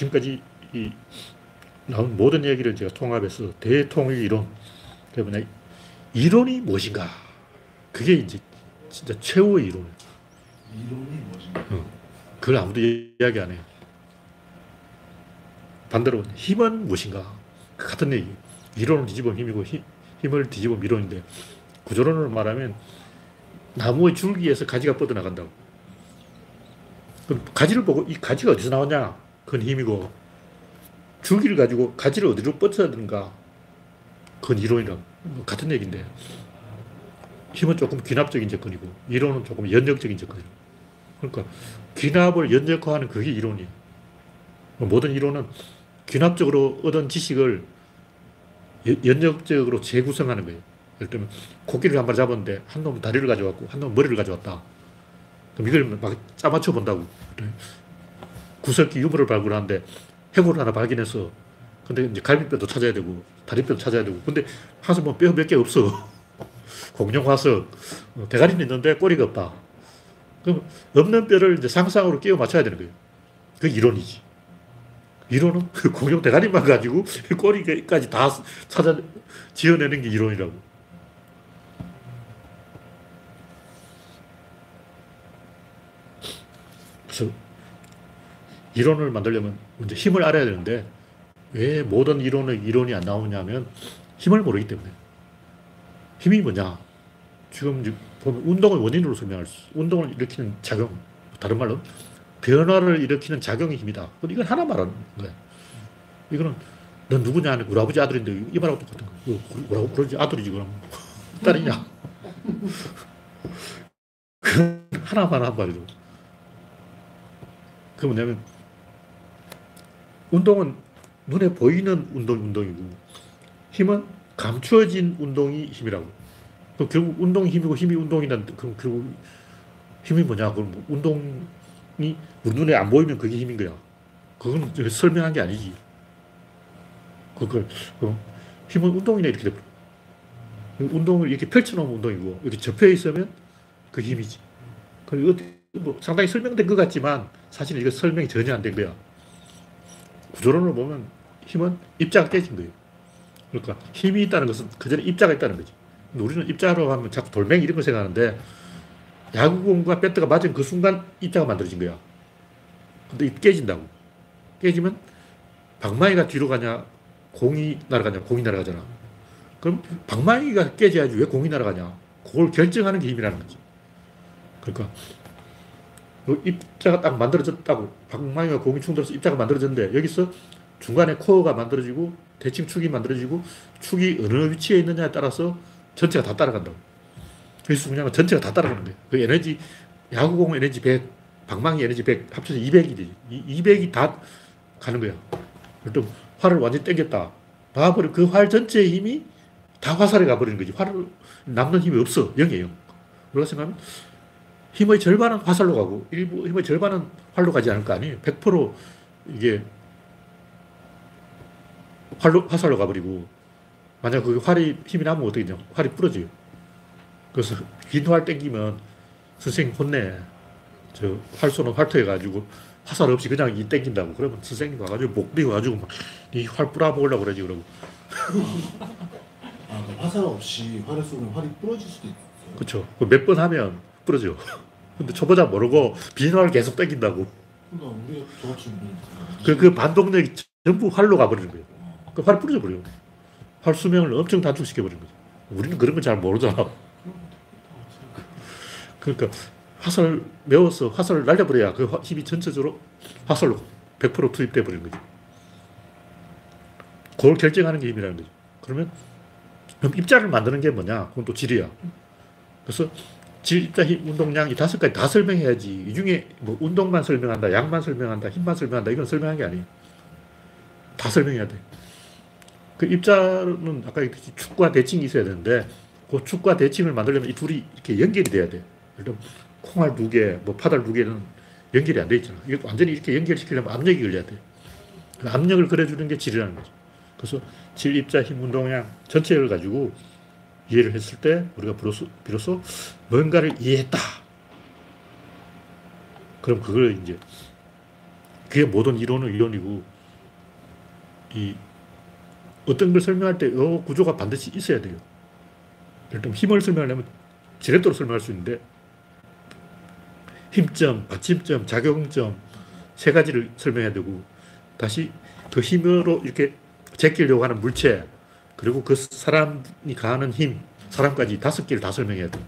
지금까지 이 나온 모든 얘기를 제가 통합해서 대통일 이론. 뭐냐, 이론이 무엇인가. 그게 이제 진짜 최후의 이론이에요. 이론이 무엇인가? 그걸 아무도 이야기 안 해요. 반대로 힘은 무엇인가? 같은 얘기. 이론을 뒤집으면 힘이고 힘, 힘을 뒤집으면 이론인데 구조론으로 말하면 나무의 줄기에서 가지가 뻗어나간다고. 그럼 가지를 보고 이 가지가 어디서 나왔냐? 그건 힘이고 줄기를 가지고 가지를 어디로 뻗어야 되는가? 그건 이론이라고. 뭐 같은 얘기인데 힘은 조금 귀납적인 접근이고 이론은 조금 연역적인 접근이고 그러니까 귀납을 연역화하는 그게 이론이에요. 모든 이론은 귀납적으로 얻은 지식을 연- 연역적으로 재구성하는 거예요. 예를 들면 코끼리를 한 마리 잡았는데 한 놈은 다리를 가져왔고 한 놈은 머리를 가져왔다. 그럼 이걸 막 짜맞춰 본다고. 그래. 구석기 유물을 발굴하는데 해골을 하나 발견했어. 근데 이제 갈비뼈도 찾아야 되고 다리뼈도 찾아야 되고 근데 항상 뭐뼈몇 개 없어. 공룡 화석 어, 대가리는 있는데 꼬리가 없다. 그럼 없는 뼈를 이제 상상으로 끼워 맞춰야 되는 거예요. 그 이론이지. 이론은 그 공룡 대가리만 가지고 꼬리까지 다 찾아 지어내는 게 이론이라고. 그래서 이론을 만들려면 먼저 힘을 알아야 되는데 왜 모든 이론의 이론이 안 나오냐면 힘을 모르기 때문에. 힘이 뭐냐? 지금 보면 운동의 원인으로 설명할 수, 운동을 일으키는 작용, 다른 말로 변화를 일으키는 작용이 힘이다. 이건 하나 말하는 거야. 이거는 넌 누구냐 우리 아버지 아들인데 이 말하고 똑같은 거야. 뭐라고 그러지? 아들이지 그럼 딸이냐? 그 하나만 한 말이죠. 그 뭐냐면 운동은 눈에 보이는 운동 운동이고 힘은 감추어진 운동이 힘이라고. 그럼 결국 운동이 힘이고 힘이 운동이란 그럼 결국 힘이 뭐냐? 그럼 뭐 운동이 우리 눈에 안 보이면 그게 힘인 거야. 그건 설명한 게 아니지. 그걸 그럼 힘은 운동이네 이렇게 돼. 운동을 이렇게 펼쳐놓은 운동이고 이렇게 접혀 있으면 그 힘이지. 그 이거 뭐 상당히 설명된 것 같지만 사실 이거 설명이 전혀 안 된 거야. 구조론을 보면 힘은 입자가 깨진 거예요. 그러니까 힘이 있다는 것은 그 전에 입자가 있다는 거지. 우리는 입자로 하면 자꾸 돌멩이 이런 걸 생각하는데 야구공과 배트가 맞은 그 순간 입자가 만들어진 거야. 근데 이 깨진다고. 깨지면 방망이가 뒤로 가냐, 공이 날아가냐, 공이 날아가잖아. 그럼 방망이가 깨져야지 왜 공이 날아가냐. 그걸 결정하는 게 힘이라는 거지. 그러니까 그 입자가 딱 만들어졌다고 방망이와 공이 충돌해서 입자가 만들어졌는데 여기서 중간에 코어가 만들어지고 대칭 축이 만들어지고 축이 어느 위치에 있느냐에 따라서 전체가 다 따라간다고. 그래서 뭐냐면 전체가 다 따라가는 거예요. 그 에너지 야구공 에너지 100, 방망이 에너지 100 합쳐서 200이 되지. 이 200이 다 가는 거야. 또 활을 완전히 당겼다. 놔버려 그 활 전체의 힘이 다 화살에 가버리는 거지. 활을 남는 힘이 없어. 0이에요. 우리가 생각하면 힘의 절반은 화살로 가고 일부 힘의 절반은 활로 가지 않을 거 아니에요. 100% 이게 활로 화살로 가버리고 만약 그 활이 힘이 나면 어떻게 되냐? 활이 부러져요. 그래서 긴 활 땡기면 선생님 혼내. 저 활쏘는 활터해 가지고 화살 없이 그냥 이 땡긴다고. 그러면 선생님 와가지고 목 비워가지고 막 이 활 뿌라먹으려고 그러지 그러고. 아, 그 화살 없이 활을 쏘면 활이 부러질 수도 있어요. 그렇죠. 몇 번 하면 부러져. 근데 초보자 모르고 빈활 계속 저같이 그, 그 반동력이 전부 활로 가버리는 거예요. 그 활이 부러져 버려요. 활 수명을 엄청 단축시켜 버리는 거죠. 우리는 그런 걸잘 모르잖아. 그러니까 화살 메워서 화살을 날려버려야 그 화- 힘이 전체적으로 화살로 100% 투입돼 버리는 거죠. 그걸 결정하는 게 힘이라는 거죠. 그러면 그럼 입자를 만드는 게 뭐냐? 그건 또 질이야. 그래서 질, 입자, 힘, 운동량 이 다섯 가지 다 설명해야지. 이 중에 뭐 운동만 설명한다, 양만 설명한다, 힘만 설명한다 이건 설명한 게 아니에요. 다 설명해야 돼. 그 입자는 아까 얘기했듯이 축과 대칭이 있어야 되는데 그 축과 대칭을 만들려면 이 둘이 이렇게 연결이 돼야 돼. 예를 콩알 두 개, 뭐 파달 두 개는 연결이 안 돼 있잖아. 이게 완전히 이렇게 연결시키려면 압력이 걸려야 돼. 그 압력을 그려주는 게 질이라는 거죠. 그래서 질, 입자, 힘, 운동량 전체를 가지고 이해를 했을 때 우리가 비로소, 비로소 뭔가를 이해했다. 그럼 그걸 이제 그게 모든 이론은 이론이고 이 어떤 걸 설명할 때 이 구조가 반드시 있어야 돼요. 예를 들면 힘을 설명하려면 지렛대로 설명할 수 있는데 힘점, 받침점, 작용점 세 가지를 설명해야 되고 다시 그 힘으로 이렇게 제끼려고 하는 물체 그리고 그 사람이 가하는 힘 사람까지 다섯 개를 다 설명해야 돼.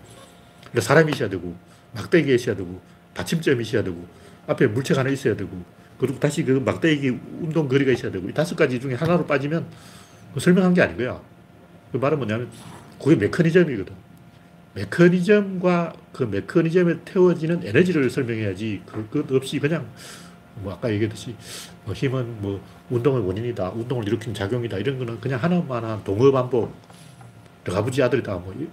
그러니까 사람이 있어야 되고 막대기가 있어야 되고 받침점이 있어야 되고 앞에 물체가 하나 있어야 되고 그리고 다시 그 막대기 운동 거리가 있어야 되고 이 다섯 가지 중에 하나로 빠지면 그 설명한 게 아닌 거야. 그 말은 뭐냐면 그게 메커니즘이거든. 메커니즘과 그 메커니즘에 태워지는 에너지를 설명해야지 그것 없이 그냥 뭐 아까 얘기했듯이 뭐 힘은 뭐 운동의 원인이다, 운동을 일으키는 작용이다 이런 거는 그냥 하나만한 동어 반복. 너 아버지 아들이다 뭐 이-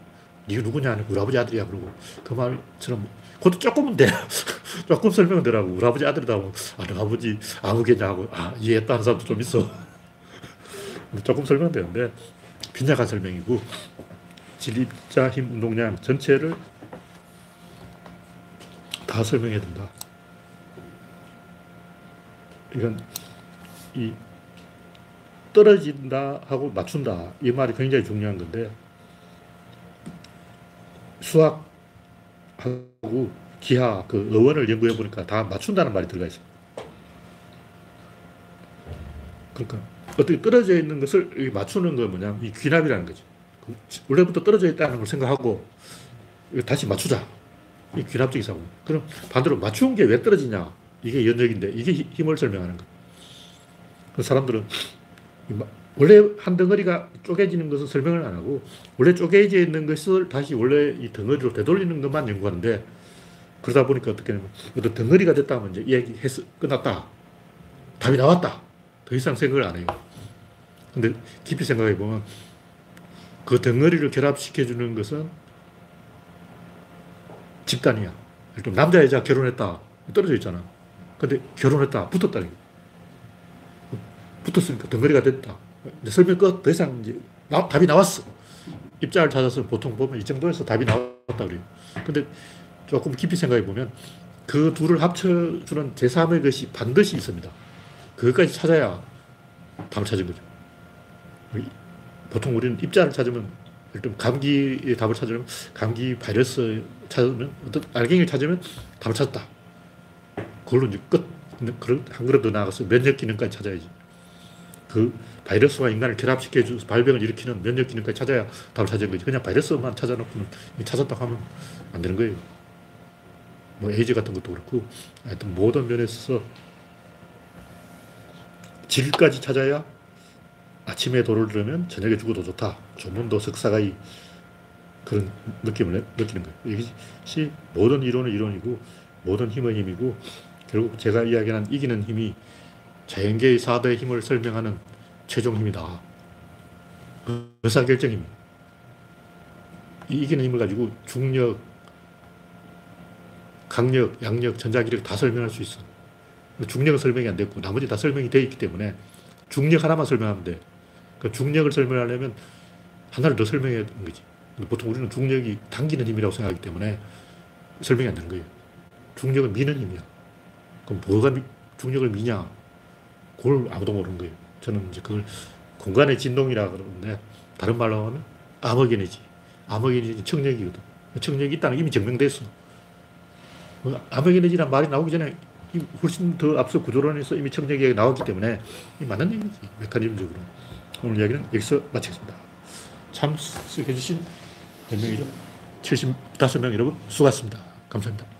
네가 누구냐 우리 아버지 아들이야 그러고 그 말처럼 그것도 조금은 돼 조금 설명은 되라고 우리 아버지 아들이다 하고 아너 아버지 아무개냐 하고 아 이해했다 하는 사람도 좀 있어 조금 설명되는데 빈약한 설명이고 질입자 힘 운동량 전체를 다 설명해야 된다. 이건 이 떨어진다 하고 맞춘다 이 말이 굉장히 중요한 건데 수학하고 기하 그 어원을 연구해 보니까 다 맞춘다는 말이 들어가 있어요. 그러니까 어떻게 떨어져 있는 것을 이 맞추는 건 뭐냐 이 귀납이라는. 그 원래부터 떨어져 있다는 걸 생각하고 다시 맞추자. 이 귀납적인 사고. 그럼 반대로 맞추는 게왜 떨어지냐? 이게 연역인데 이게 힘- 힘을 설명하는 거. 그 사람들은 원래 한 덩어리가 쪼개지는 것은 설명을 안 하고 원래 쪼개져 있는 것을 다시 원래 이 덩어리로 되돌리는 것만 연구하는데 그러다 보니까 어떻게 되냐면 어떤 덩어리가 됐다 하면 이제 이야기 해서 끝났다. 답이 나왔다. 더 이상 생각을 안 해요. 근데 깊이 생각해 보면 그 덩어리를 결합시켜 주는 것은 집단이야. 들면 남자, 여자 결혼했다. 떨어져 있잖아. 근데 결혼했다. 붙었다. 붙었으니까 덩어리가 됐다. 이제 설명 끝. 더 이상 이제 나- 답이 나왔어. 입자를 찾아서 보통 보면 이 정도에서 답이 나왔다 그래요. 근데 조금 깊이 생각해 보면 그 둘을 합쳐주는 제3의 것이 반드시 있습니다. 그것까지 찾아야 답을 찾은 거죠. 보통 우리는 입자를 찾으면 일단 감기의 답을 찾으면 감기 바이러스 찾으면 어떤 알갱이를 찾으면 답을 찾았다. 그걸로 이제 끝. 한 걸음 더 나가서 면역 기능까지 찾아야지. 그 바이러스와 인간을 결합시켜 주 발병을 일으키는 면역 기능까지 찾아야 답을 찾은 거지. 그냥 바이러스만 찾아놓고는 찾았다고 하면 안 되는 거예요. 뭐 에이즈 같은 것도 그렇고 하여튼 모든 면에서 질까지 찾아야 아침에 도를 들으면 저녁에 죽어도 좋다. 조문도 석사가이 그런 느낌을 느끼는 거예요. 이것이 모든 이론의 이론이고 모든 힘의 힘이고 결국 제가 이야기하는 이기는 힘이 자연계의 4대 힘을 설명하는 최종 힘이다. 의사결정 힘. 이 이기는 힘을 가지고 중력, 강력, 양력, 전자기력 다 설명할 수 있어. 중력은 설명이 안 됐고 나머지 다 설명이 되어 있기 때문에 중력 하나만 설명하면 돼. 그 중력을 설명하려면 하나를 더 설명해야 되는 거지. 보통 우리는 중력이 당기는 힘이라고 생각하기 때문에 설명이 안 되는 거예요. 중력은 미는 힘이야. 그럼 뭐가 미- 중력을 미냐? 그걸 아무도 모르는 거예요. 저는 이제 그걸 공간의 진동이라 그러는데 다른 말로 하면 암흑 에너지. 암흑 에너지 청력이거든. 청력이 있다는 게 이미 증명됐어. 그 암흑 에너지란 말이 나오기 전에 이 훨씬 더 앞서 구조론에서 이미 청력이 나왔기 때문에 이 맞는 얘기지. 메커니즘적으로. 오늘 이야기는 여기서 마치겠습니다. 참석해주신 몇 명이죠? 75명 여러분 수고하셨습니다. 감사합니다.